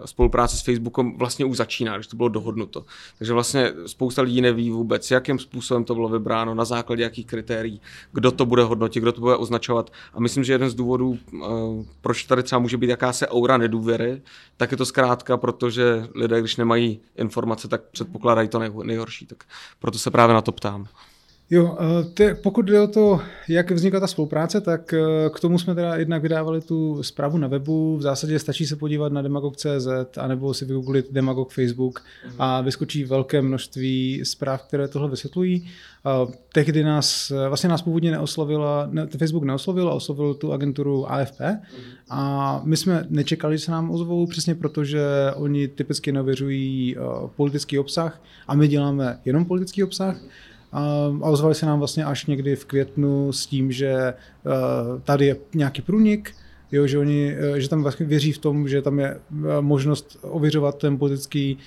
spolupráce s Facebookem vlastně už začíná, když to bylo dohodnuto. Takže vlastně spousta lidí neví vůbec, jakým způsobem to bylo vybráno, na základě jakých kritérií, kdo to bude hodnotit, kdo to bude označovat. A myslím, že jeden z důvodů, uh, proč tady třeba může být jakási aura nedůvěry, tak je to zkrátka, protože lidé, když nemají informace, tak předpokládají to nejhorší. Tak proto se právě na to ptám. Jo, eh, ty, pokud jde o to, jak vznikla ta spolupráce, tak eh, k tomu jsme teda jednak vydávali tu zprávu na webu. V zásadě stačí se podívat na demagog.cz anebo si vygooglit demagog Facebook a vyskočí velké množství zpráv, které tohle vysvětlují. Eh, tehdy nás, vlastně nás původně neoslovila, ne, Facebook neoslovil a oslovil tu agenturu AFP a my jsme nečekali, že se nám ozvou, přesně proto, že oni typicky nevěřují politický obsah a my děláme jenom politický obsah. A ozvali se nám vlastně až někdy v květnu s tím, že eh, tady je nějaký průnik, jo, že, oni, eh, že tam vlastně věří v tom, že tam je eh, možnost ověřovat ten politický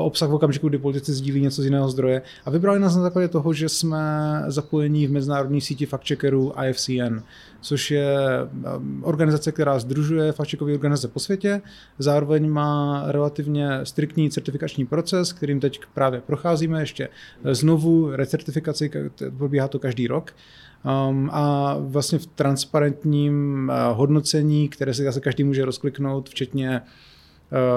obsah v okamžiku, kdy politici sdílí něco z jiného zdroje. A vybrali nás na základě toho, že jsme zapojení v mezinárodní síti fact-checkerů IFCN, což je um, organizace, která združuje fact-checkové organizace po světě. Zároveň má relativně striktní certifikační proces, kterým teď právě procházíme ještě znovu recertifikaci, probíhá to každý rok. Um, a vlastně v transparentním uh, hodnocení, které si zase každý může rozkliknout, včetně,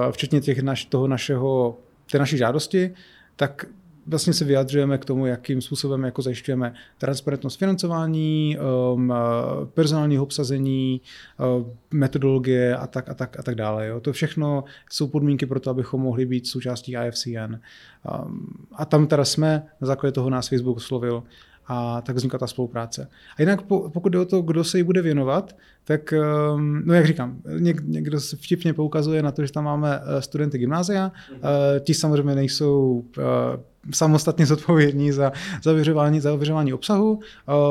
uh, včetně těch naš, toho našeho té naší žádosti, tak vlastně se vyjadřujeme k tomu, jakým způsobem jako zajišťujeme transparentnost financování, um, personálního obsazení, uh, metodologie a tak, a tak, a tak dále. Jo. To všechno jsou podmínky pro to, abychom mohli být součástí IFCN. Um, a tam teda jsme, na základě toho nás Facebook oslovil a tak vznikla ta spolupráce. A jinak pokud jde o to, kdo se jí bude věnovat, tak, ehm, no jak říkám, něk, někdo vtipně poukazuje na to, že tam máme eh, studenty gymnázia, mhm. eh, ti samozřejmě nejsou eh, samostatně zodpovědní za zavěřování, za ověřování obsahu.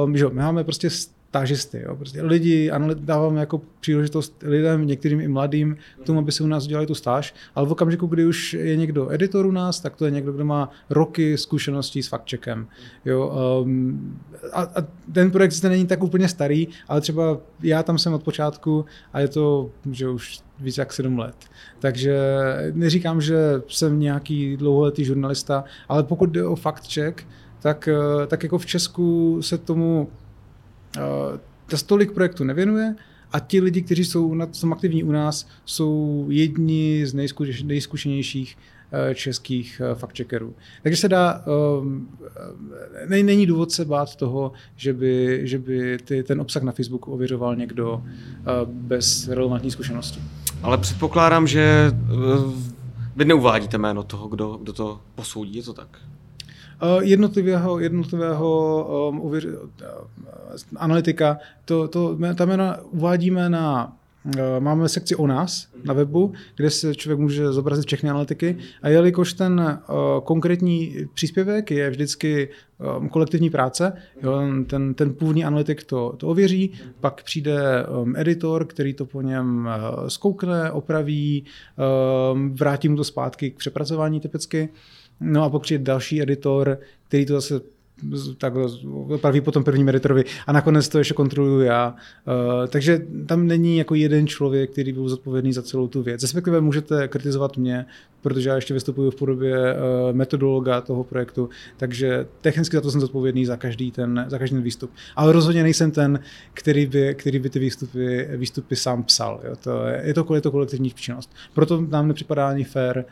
Um, že my máme prostě stážisty. Jo. Prostě lidi, dáváme jako příležitost lidem, některým i mladým, k tomu, aby si u nás udělali tu stáž, ale v okamžiku, kdy už je někdo editor u nás, tak to je někdo, kdo má roky zkušeností s fact-checkem. Jo. Um, a, a ten projekt zde není tak úplně starý, ale třeba já tam jsem od počátku a je to, že už víc jak sedm let. Takže neříkám, že jsem nějaký dlouholetý žurnalista, ale pokud jde o fact-check, tak, eh, tak jako v Česku se tomu ta stolik projektu nevěnuje a ti lidi, kteří jsou na tom aktivní u nás, jsou jedni z nejzkušenějších eh, českých eh, fact-checkerů. Takže se dá, ne, není důvod se bát toho, že by, že by ty, ten obsah na Facebooku ověřoval někdo eh, bez relevantní zkušenosti. Ale předpokládám, že vy neuvádíte jméno toho, kdo, kdo to posoudí, je to tak? Eh, jednotlivého, jednotlivého um, uvěř, uh, analytika, to, to, ta jména uvádíme na máme sekci o nás na webu, kde se člověk může zobrazit všechny analytiky. A jelikož ten konkrétní příspěvek je vždycky kolektivní práce, ten, ten původní analytik to, to ověří, pak přijde um, editor, který to po něm zkoukne, opraví, vrátí mu to zpátky k přepracování typicky, no a pak přijde další editor, který to zase tak praví potom prvním editorovi a nakonec to ještě kontroluju já. Uh, takže tam není jako jeden člověk, který byl zodpovědný za celou tu věc. Respektive můžete kritizovat mě, protože já ještě vystupuji v podobě uh, metodologa toho projektu, takže technicky za to jsem zodpovědný za každý ten, za každý ten výstup. Ale rozhodně nejsem ten, který by, který by ty výstupy, výstupy sám psal. Jo. To je, je, to, je to kolektivní činnost. Proto nám nepřipadá ani fair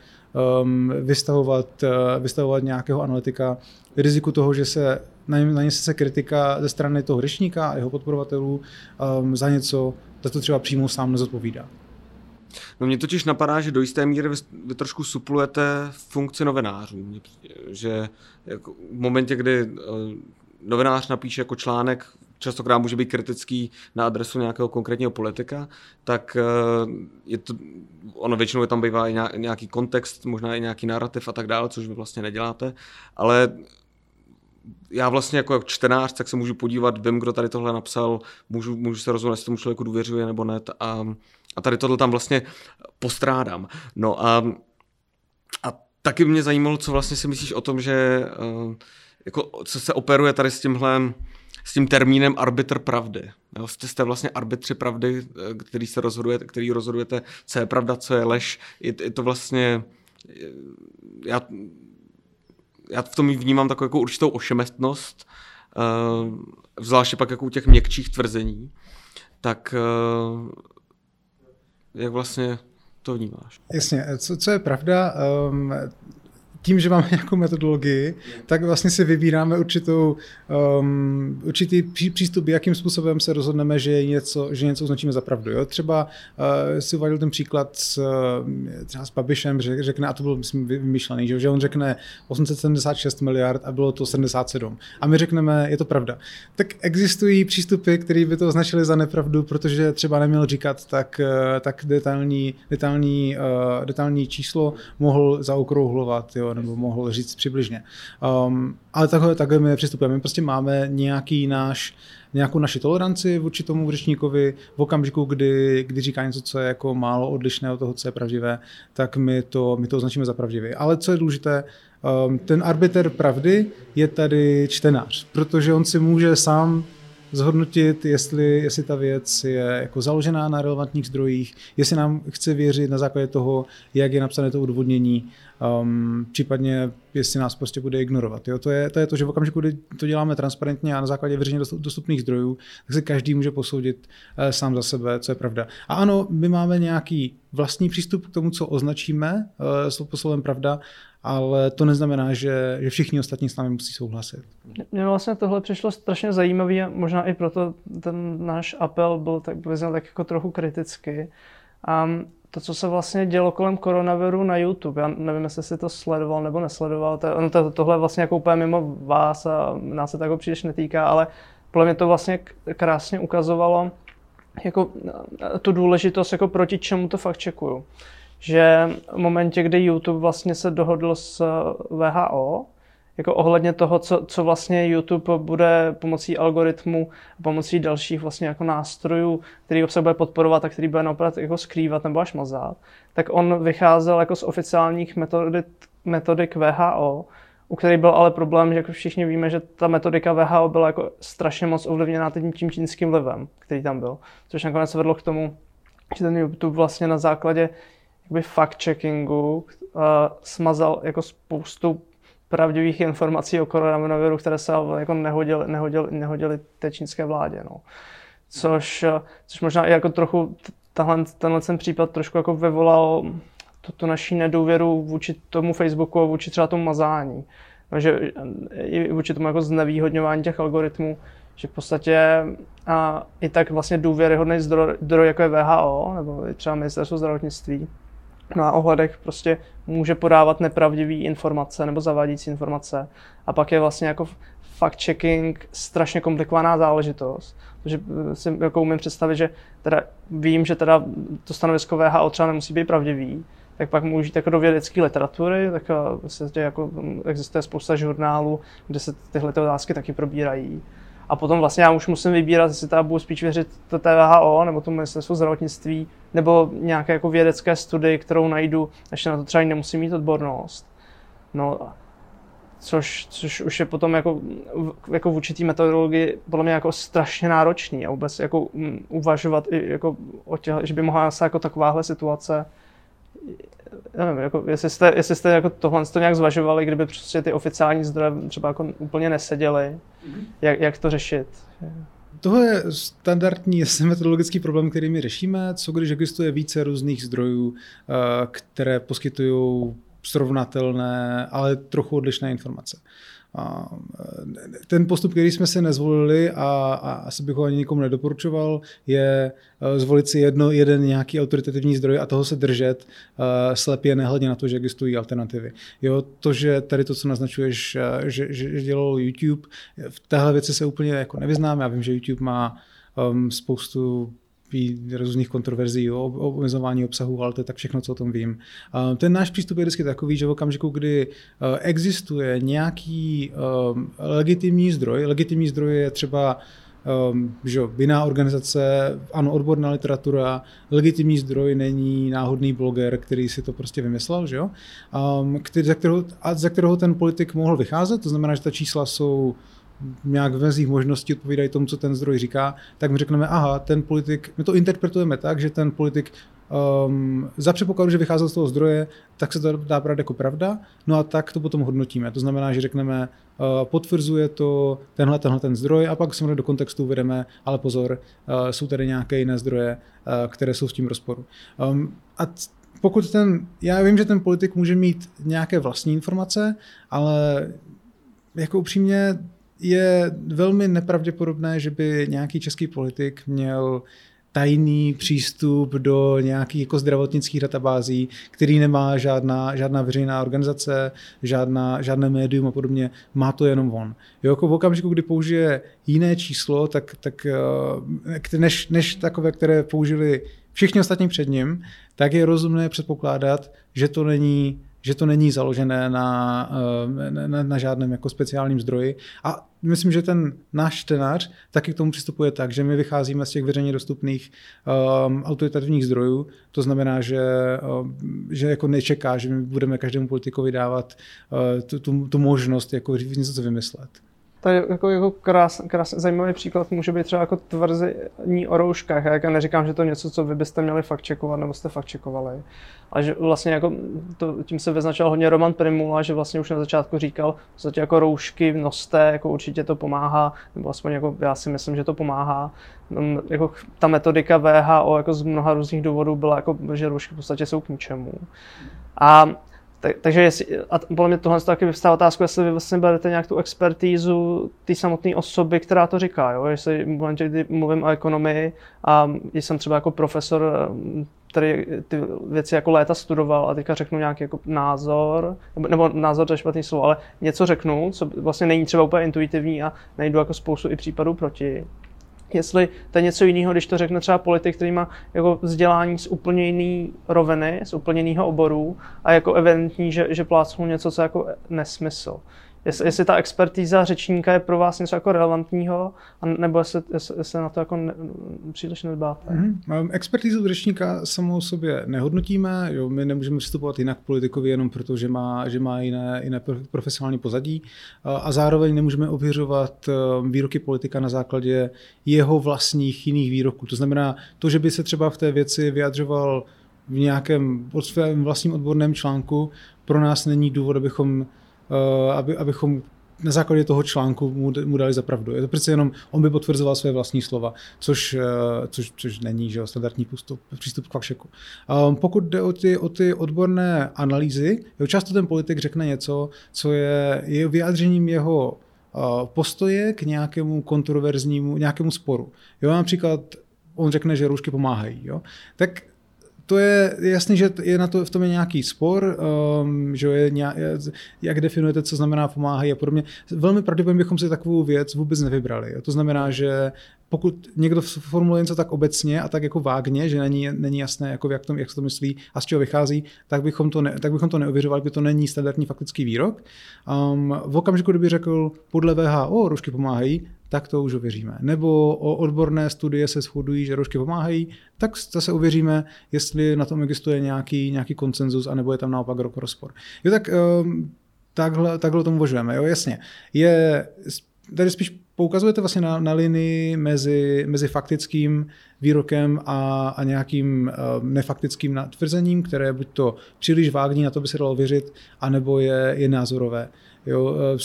um, vystavovat, uh, vystavovat nějakého analytika riziku toho, že se na, se kritika ze strany toho řečníka a jeho podporovatelů um, za něco, za to třeba přímo sám nezodpovídá. No mě totiž napadá, že do jisté míry vy, vy trošku suplujete funkci novinářů. Že jako v momentě, kdy uh, novinář napíše jako článek častokrát může být kritický na adresu nějakého konkrétního politika, tak eh, je to, ono většinou je tam bývá i nějaký kontext, možná i nějaký narrativ a tak dále, což vy vlastně neděláte, ale já vlastně jako čtenář, tak se můžu podívat, vím, kdo tady tohle napsal, můžu, můžu se rozhodnout, jestli tomu člověku důvěřuje nebo ne a, a tady tohle tam vlastně postrádám. No a, a taky mě zajímalo, co vlastně si myslíš o tom, že eh, jako, co se operuje tady s tímhle s tím termínem arbitr pravdy. Jo, jste, jste vlastně arbitři pravdy, eh, který se rozhodujete, který rozhodujete, co je pravda, co je lež. Je, je to vlastně, já, já v tom vnímám takovou jako určitou ošemetnost, uh, zvláště pak jako u těch měkčích tvrzení. Tak jak vlastně to vnímáš? Jasně, co, co je pravda, um, tím, že máme nějakou metodologii, tak vlastně si vybíráme určitou, um, určitý přístup, jakým způsobem se rozhodneme, že něco, že něco označíme za pravdu. Jo? Třeba uh, si uváděl ten příklad s, uh, třeba s Babišem, že řekne, a to bylo myslím, vymyšlený, že, že on řekne 876 miliard a bylo to 77. A my řekneme, je to pravda. Tak existují přístupy, které by to označili za nepravdu, protože třeba neměl říkat tak, uh, tak detailní, detailní, uh, detailní číslo, mohl zaokrouhlovat. Jo? Nebo mohl říct přibližně. Um, ale takhle, takhle my přistupujeme. My prostě máme nějaký náš, nějakou naši toleranci vůči tomu řečníkovi v okamžiku, kdy, kdy říká něco, co je jako málo odlišné od toho, co je pravdivé, tak my to, my to označíme za pravdivé. Ale co je důležité, um, ten arbiter pravdy je tady čtenář, protože on si může sám zhodnotit, jestli, jestli ta věc je jako založená na relevantních zdrojích, jestli nám chce věřit na základě toho, jak je napsané to odvodnění, um, případně jestli nás prostě bude ignorovat. Jo? To, je, to je to, že v okamžiku, kdy to děláme transparentně a na základě veřejně dostupných zdrojů, tak se každý může posoudit uh, sám za sebe, co je pravda. A ano, my máme nějaký vlastní přístup k tomu, co označíme uh, slovem pravda, ale to neznamená, že, že všichni ostatní s námi musí souhlasit. Mně vlastně tohle přišlo strašně zajímavý a možná i proto ten náš apel byl tak, vyznal tak jako trochu kriticky. A to, co se vlastně dělo kolem koronaviru na YouTube, já nevím, jestli si to sledoval nebo nesledoval, to, no to, tohle vlastně jako úplně mimo vás a nás se tak příliš netýká, ale podle mě to vlastně krásně ukazovalo jako tu důležitost, jako proti čemu to fakt čekuju. Že v momentě, kdy YouTube vlastně se dohodl s eh, VHO, jako ohledně toho, co, co vlastně YouTube bude pomocí algoritmu a pomocí dalších vlastně jako nástrojů, který se bude podporovat a který bude naopak jako skrývat nebo až mazat, tak on vycházel jako z oficiálních metodik, metodik VHO, u kterých byl ale problém, že jako všichni víme, že ta metodika VHO byla jako strašně moc ovlivněná tím, tím čínským vlivem, který tam byl. Což nakonec vedlo k tomu, že ten YouTube vlastně na základě jakoby fact-checkingu uh, smazal jako spoustu pravdivých informací o koronaviru, které se jako nehodily, nehodily, nehodily té čínské vládě. No. Což, což možná i jako trochu tahle, tenhle ten případ trošku jako vyvolal tu, tu naší nedůvěru vůči tomu Facebooku a vůči třeba tomu mazání. No, že i vůči tomu jako znevýhodňování těch algoritmů, že v podstatě a i tak vlastně důvěryhodný zdroj, zdroj jako je VHO nebo třeba ministerstvo zdravotnictví, na ohledech prostě může podávat nepravdivé informace nebo zavádějící informace. A pak je vlastně jako fact-checking strašně komplikovaná záležitost. Takže eh, si jako umím představit, že teda vím, že teda to stanovisko VHO třeba nemusí být pravdivý, tak pak můžu jít jako do vědecké literatury, tak se jako existuje spousta žurnálů, kde se tyhle otázky taky probírají. A potom vlastně já už musím vybírat, jestli teda budu spíš věřit to TVHO, nebo tomu ministerstvu zdravotnictví, nebo nějaké jako vědecké studii, kterou najdu, ještě na to třeba nemusím mít odbornost. No, což, což už je potom jako, jako v určitý metodologii podle mě jako strašně náročný a vůbec jako um, uvažovat i jako o těch, že by mohla se jako takováhle situace já nevím, jako, jestli jste, jestli jste jako tohle to nějak zvažovali, kdyby prostě ty oficiální zdroje třeba jako úplně neseděly. Jak, jak to řešit? Tohle je standardní metodologický problém, který my řešíme. Co když existuje více různých zdrojů, eh, které poskytují srovnatelné, ale trochu odlišné informace. A e, ten postup, který jsme se nezvolili a, a asi bych ho ani nikomu nedoporučoval, je e, zvolit si jedno, jeden nějaký autoritativní zdroj a toho se držet uh, slepě nehledě na to, že existují alternativy. Jo, to, že tady to, co naznačuješ, že, že, že dělal YouTube, v téhle věci se úplně jako nevyznám. Já vím, že YouTube má um, spoustu různých kontroverzí o omezování obsahu, ale to je tak všechno, co o tom vím. Ten náš přístup je vždycky takový, že v okamžiku, kdy e, existuje nějaký e, legitimní zdroj, legitimní zdroj je třeba um, že jiná organizace, ano, odborná literatura, legitimní zdroj není náhodný bloger, který si to prostě vymyslel, že jo? Um, který, za, kterého, a za kterého ten politik mohl vycházet, to znamená, že ta čísla jsou nějak v mezích možností odpovídají tomu, co ten zdroj říká, tak my řekneme, aha, ten politik, my to interpretujeme tak, že ten politik um, za předpokladu, že vycházel z toho zdroje, tak se to dá brát jako pravda, no a tak to potom hodnotíme. To znamená, že řekneme, uh, potvrzuje to tenhle, tenhle ten zdroj a pak samozřejmě do kontextu uvedeme, ale pozor, uh, jsou tady nějaké jiné zdroje, uh, které jsou s tím rozporu. Um, a pokud ten, já vím, že ten politik může mít nějaké vlastní informace, ale jako upřímně je velmi nepravděpodobné, že by nějaký český politik měl tajný přístup do nějakých jako zdravotnických databází, který nemá žádná, žádná veřejná organizace, žádná, žádné médium a podobně, má to jenom on. Jo, jako v okamžiku, kdy použije jiné číslo, tak, tak eh, než, než takové, které použili všichni ostatní před ním, tak je rozumné předpokládat, že to není že to není založené na, eh, na, na žádném jako speciálním zdroji. A myslím, že ten náš čtenář taky k tomu přistupuje tak, že my vycházíme z těch veřejně dostupných um, autoritativních zdrojů. To znamená, že, um, že jako nečeká, že my budeme každému politikovi dávat uh, tu, tu, tu možnost jako něco vymyslet. To je jako, jako krás, krás, zajímavý příklad může být třeba jako tvrzení o rouškách. Já neříkám, že to je něco, co vy byste měli fakt čekovat, nebo jste fakt čekovali. Ale že vlastně jako to, tím se vyznačil hodně Roman Primula, že vlastně už na začátku říkal, že jako roušky noste, jako určitě to pomáhá, nebo aspoň jako já si myslím, že to pomáhá. Jako ta metodika VHO jako z mnoha různých důvodů byla, jako, že roušky v podstatě jsou k ničemu. A tak, takže jestli, a podle mě tohle taky vyvstává otázku, jestli vy vlastně berete nějak tu expertízu té samotné osoby, která to říká. Jo? Jestli v momentě, kdy mluvím o ekonomii a jsem třeba jako profesor, který ty věci jako léta studoval a teďka řeknu nějaký jako názor, nebo, nebo názor to je špatný slovo, ale něco řeknu, co vlastně není třeba úplně intuitivní a najdu jako spoustu i případů proti, jestli to je něco jiného, když to řekne třeba politik, který má jako vzdělání z úplně jiný roviny, z úplně jiného oboru a jako evidentní, že, že plácnul něco, co je jako nesmysl jestli, jestli ta expertíza řečníka je pro vás něco jako relevantního, nebo jestli, jestli, na to jako ne, příliš nedbáte. Mm-hmm. Expertízu řečníka samou sobě nehodnotíme, jo, my nemůžeme přistupovat jinak politikovi jenom proto, že má, že má jiné, jiné profesionální pozadí a zároveň nemůžeme ověřovat eh, výroky politika na základě jeho vlastních jiných výroků. To znamená, to, že by se třeba v té věci vyjadřoval v nějakém svém vlastním odborném článku, pro nás není důvod, abychom aby, abychom na základě toho článku mu, mu dali za pravdu. Je to přece jenom, on by potvrzoval své vlastní slova, což, eh, což, což není že standardní postup, přístup k fakšeku. Um, pokud jde o ty, o ty odborné analýzy, jo, často ten politik řekne něco, co je, je vyjádřením jeho uh, postoje k nějakému kontroverznímu, nějakému sporu. Jo, například on řekne, že roušky pomáhají. Jo? Tak to je jasný, že je na to, v tom je nějaký spor, um, že je nějak, jak definujete, co znamená pomáhají a podobně. Velmi pravděpodobně bychom si takovou věc vůbec nevybrali. To znamená, že pokud někdo formuluje něco tak obecně a tak jako vágně, že není, není jasné, jako jak, to, jak se to myslí a z čeho vychází, tak bychom to, ne, tak bychom to neověřovali, protože to není standardní faktický výrok. Um, v okamžiku, kdyby řekl, podle VHO roušky pomáhají, tak to už ověříme. Nebo o odborné studie se shodují, že roušky pomáhají, tak zase ověříme, jestli na tom existuje nějaký, nějaký koncenzus, anebo je tam naopak rozpor. Jo, tak um, takhle, takhle tomu uvažujeme. Jo, jasně. Je, tady spíš poukazujete vlastně na, na linii mezi, mezi faktickým výrokem a, a nějakým uh, nefaktickým tvrzením, které je buď to příliš vágní, na to by se dalo věřit, anebo je, je názorové. Jo, uh,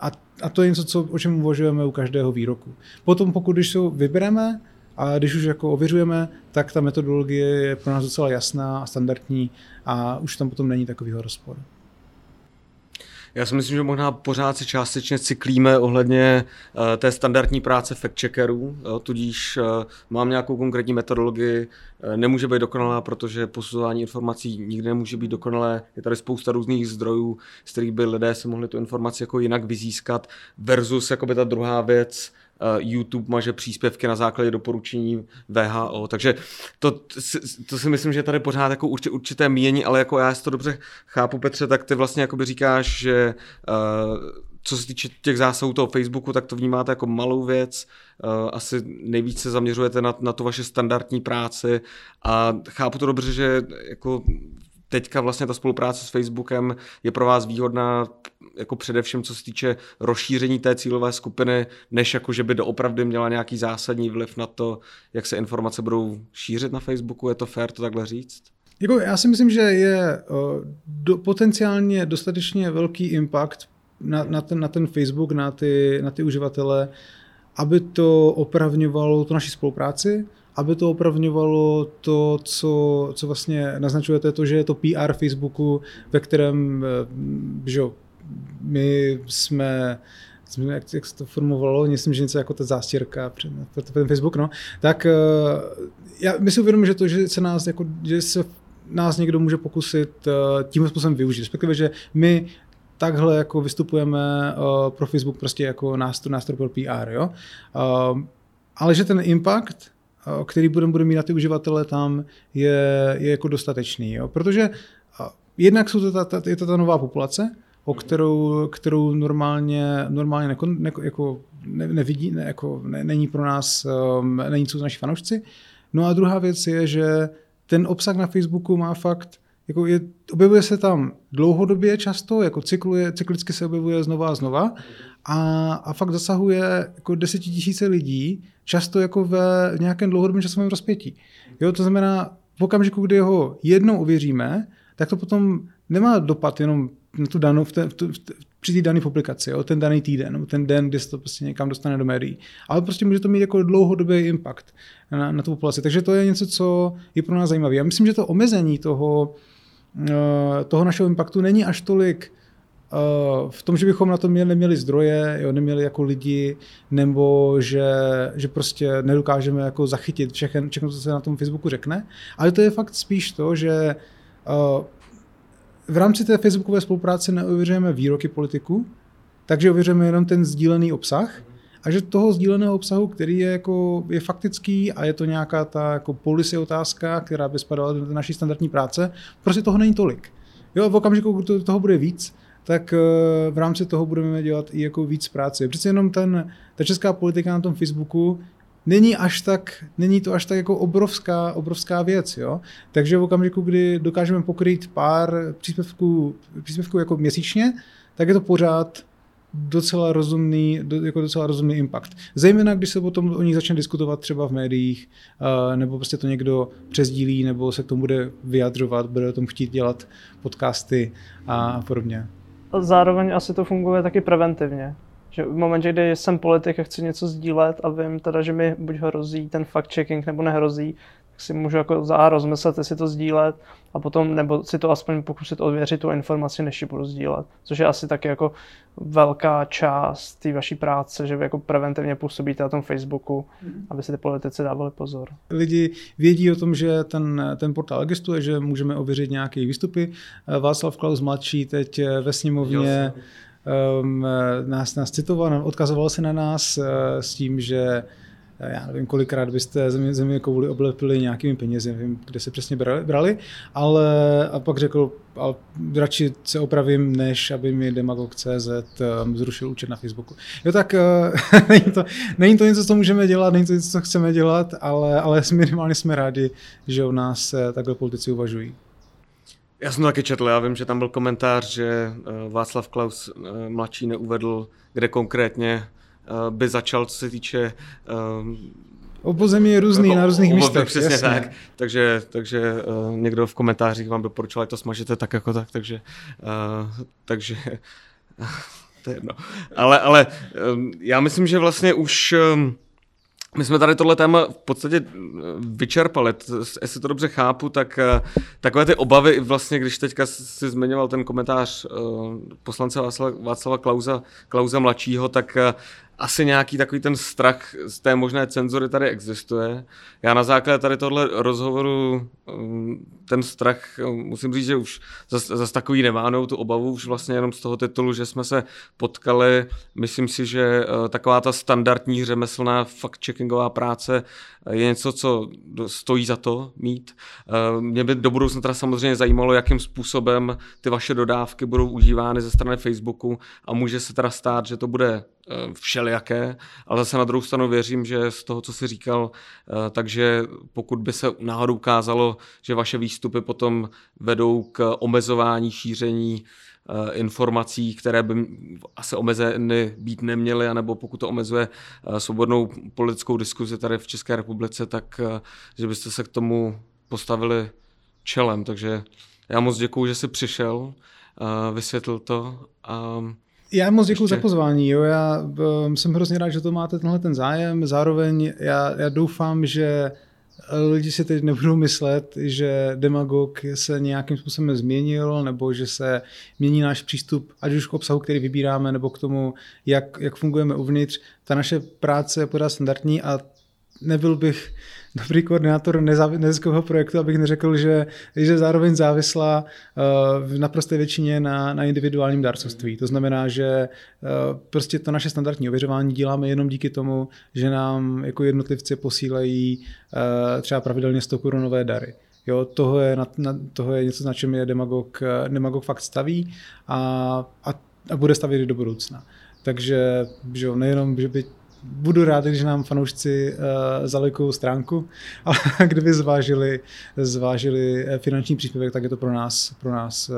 a, a to je něco, co, o čem uvažujeme u každého výroku. Potom, pokud když se vybereme, a když už jako ověřujeme, tak ta metodologie je pro nás docela jasná a standardní a už tam potom není takovýho rozporu. Já si myslím, že možná pořád si částečně cyklíme ohledně uh, té standardní práce fact-checkerů, uh, tudíž uh, mám nějakou konkrétní metodologii, uh, nemůže být dokonalá, protože posuzování informací nikdy nemůže být dokonalé. Je tady spousta různých zdrojů, z kterých by lidé si mohli tu informaci jako jinak vyzískat, versus jakoby ta druhá věc, YouTube maže příspěvky na základě doporučení VHO, takže to, to si myslím, že tady pořád jako určité mínění, ale jako já si to dobře chápu, Petře, tak ty vlastně jakoby říkáš, že uh, co se týče těch zásahů toho Facebooku, tak to vnímáte jako malou věc, uh, asi nejvíce se zaměřujete na, na tu vaše standardní práci. A chápu to dobře, že jako teďka vlastně ta spolupráce s Facebookem je pro vás výhodná jako především co se týče rozšíření té cílové skupiny, než jako, že by doopravdy měla nějaký zásadní vliv na to, jak se informace budou šířit na Facebooku. Je to fér to takhle říct? Jako já si myslím, že je do, potenciálně dostatečně velký impact na, na, ten, na ten Facebook, na ty, na ty uživatele, aby to opravňovalo tu naši spolupráci, aby to opravňovalo to, co, co vlastně naznačujete, to, že je to PR Facebooku, ve kterém eh, že my jsme jak, jak se to formovalo, myslím, že něco jako ta zástěrka pro ten Facebook, no, tak eh, já, my si že to, že se nás, jako, že se nás někdo může pokusit eh, tím způsobem využít, respektive, že my takhle jako vystupujeme pro Facebook prostě jako nástroj, nástroj pro PR, jo. Ale že ten impact který budeme bude mít na ty uživatele tam, je, je jako dostatečný. Jo? Protože jednak jsou to ta, ta, je to ta nová populace, o kterou, kterou normálně, normálně neko, ne, jako ne, nevidí, ne, jako ne, není pro nás, um, není co naši fanoušci. No a druhá věc je, že ten obsah na Facebooku má fakt, jako je, objevuje se tam dlouhodobě často, jako cykluje, cyklicky se objevuje znova a znova a, a fakt zasahuje jako desetitisíce lidí, často jako ve nějakém dlouhodobém časovém rozpětí. Jo, to znamená, v okamžiku, kdy ho jednou ověříme, tak to potom nemá dopad jenom na tu danou, v té, v v při té dané publikaci, jo, ten daný týden, ten den, kdy se to prostě někam dostane do médií. Ale prostě může to mít jako dlouhodobý impact na, na tu populaci. Takže to je něco, co je pro nás zajímavé. Já myslím, že to omezení toho, toho našeho impactu není až tolik Eh, v tom, že bychom na to měli, neměli zdroje, jo, neměli jako lidi, nebo že, že prostě nedokážeme jako zachytit všechno, všechno, co se na tom Facebooku řekne. Ale to je fakt spíš to, že uh, v rámci té facebookové spolupráce neověřujeme výroky politiků, takže ověřujeme jenom ten sdílený obsah a že toho sdíleného obsahu, který je, jako, je faktický a je to nějaká ta jako policy otázka, která by spadala do naší standardní práce, prostě toho není tolik. Jo, v okamžiku, kdy toho bude víc, tak eh, v rámci toho budeme dělat i jako víc práce. Přece jenom ten, ta česká politika na tom Facebooku není až tak, není to až tak jako obrovská, obrovská věc, jo. Takže v okamžiku, kdy dokážeme pokrýt pár příspěvků, příspěvků jako měsíčně, tak je to pořád docela rozumný, jako docela rozumný impact. Zejména, když se potom o nich začne diskutovat třeba v médiích, eh, nebo prostě to někdo přezdílí, nebo se k tomu bude vyjadřovat, bude o tom chtít dělat podcasty a podobně zároveň asi to funguje taky preventivně. Že v momentě, kdy jsem politik a chci něco sdílet a vím teda, že mi buď hrozí ten fact-checking nebo nehrozí, si můžu jako za rozmyslet, jestli to sdílet a potom, nebo si to aspoň pokusit ověřit tu informaci, než ji budu sdílet. Což je asi taky jako velká část té vaší práce, že vy jako preventivně působíte na tom Facebooku, mm. aby si ty politici dávali pozor. Lidi vědí o tom, že ten, ten portál existuje, že můžeme ověřit nějaké výstupy. Václav Klaus mladší teď ve sněmovně um, nás, nás citoval, odkazoval se na nás uh, s tím, že Eh, já nevím, kolikrát byste země, země kouli oblepili nějakými penězi, nevím, kde se přesně brali, brali ale a pak řekl, ale radši se opravím, než aby mi demagog.cz um, zrušil účet na Facebooku. Jo tak uh, není, to, není to něco, co můžeme dělat, není to něco, co chceme dělat, ale, ale minimálně jsme rádi, že o nás uh, takhle politici uvažují. Já jsem to taky četl, já vím, že tam byl komentář, že Václav Klaus mladší neuvedl, kde konkrétně Eh, by začal, co se týče um, Obozemí je různý na různých místech. Přesně jasně. tak. Takže, takže uh, někdo v komentářích vám doporučil, to smažete tak jako tak, takže, uh, takže to je jedno. Ale, ale um, já myslím, že vlastně už um, my jsme tady tohle téma v podstatě eh, vyčerpali, jestli to dobře chápu, tak eh, takové ty obavy, vlastně když teďka si zmiňoval ten komentář eh, poslance Václava Klauza, Klauza mladšího, tak asi nějaký takový ten strach z té možné cenzury tady existuje. Já na základě tady tohle rozhovoru um, ten strach, um, musím říct, že už zase zas takový nemánou tu obavu, už vlastně jenom z toho titulu, že jsme se potkali. Myslím si, že uh, taková ta standardní řemeslná fact-checkingová práce je něco, co stojí za to mít. Uh, mě by do budoucna teda samozřejmě zajímalo, jakým způsobem ty vaše dodávky budou užívány ze strany Facebooku a může se teda stát, že to bude Eh, všelijaké, ale zase na druhou stranu věřím, že z toho, co jsi říkal, eh, takže pokud by se náhodou ukázalo, že vaše výstupy potom vedou k omezování šíření eh, informací, které by asi omezeny být neměly, anebo pokud to omezuje svobodnou politickou diskuzi tady v České republice, tak že byste se k tomu postavili čelem. Takže já moc děkuju, že jsi přišel, vysvětlil to. A já moc děkuji za pozvání. Jo. Já um, jsem hrozně rád, že to máte tenhle ten zájem. Zároveň já, já doufám, že lidi si teď nebudou myslet, že demagog se nějakým způsobem změnil, nebo že se mění náš přístup, ať už k obsahu, který vybíráme, nebo k tomu, jak, jak fungujeme uvnitř. Ta naše práce je pořád standardní a nebyl bych dobrý koordinátor neziskového projektu, abych neřekl, že, že zároveň závislá uh, v naprosté většině na, na individuálním dárcovství. To znamená, že uh, prostě to naše standardní ověřování děláme jenom díky tomu, že nám jako jednotlivci posílají uh, třeba pravidelně 100 korunové dary. Jo, toho, je, na, na, toho je něco, na čem je demagog, demagog fakt staví a, a, a bude stavět i do budoucna. Takže že jo, nejenom, že by budu rád, když nám fanoušci uh, zalikují stránku, ale kdyby zvážili, zvážili eh, finanční příspěvek, tak je to pro nás, pro nás uh,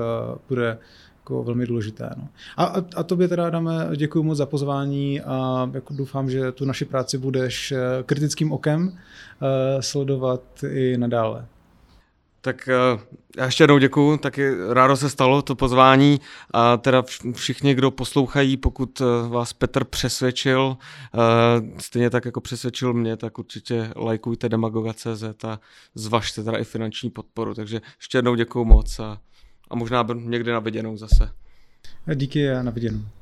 bude jako velmi důležité. No. A, a, a tobě teda dáme, děkuji moc za pozvání a jako doufám, že tu naši práci budeš kritickým okem uh, sledovat i nadále. Tak eh, já ještě jednou děkuju, taky rádo se stalo to pozvání a teda všichni, kdo poslouchají, pokud eh, vás Petr přesvědčil, eh, stejně tak jako přesvědčil mě, tak určitě lajkujte demagoga.cz a zvažte teda i finanční podporu, takže ještě jednou děkuju moc a, a možná někdy na viděnou zase. Díky a na viděnou.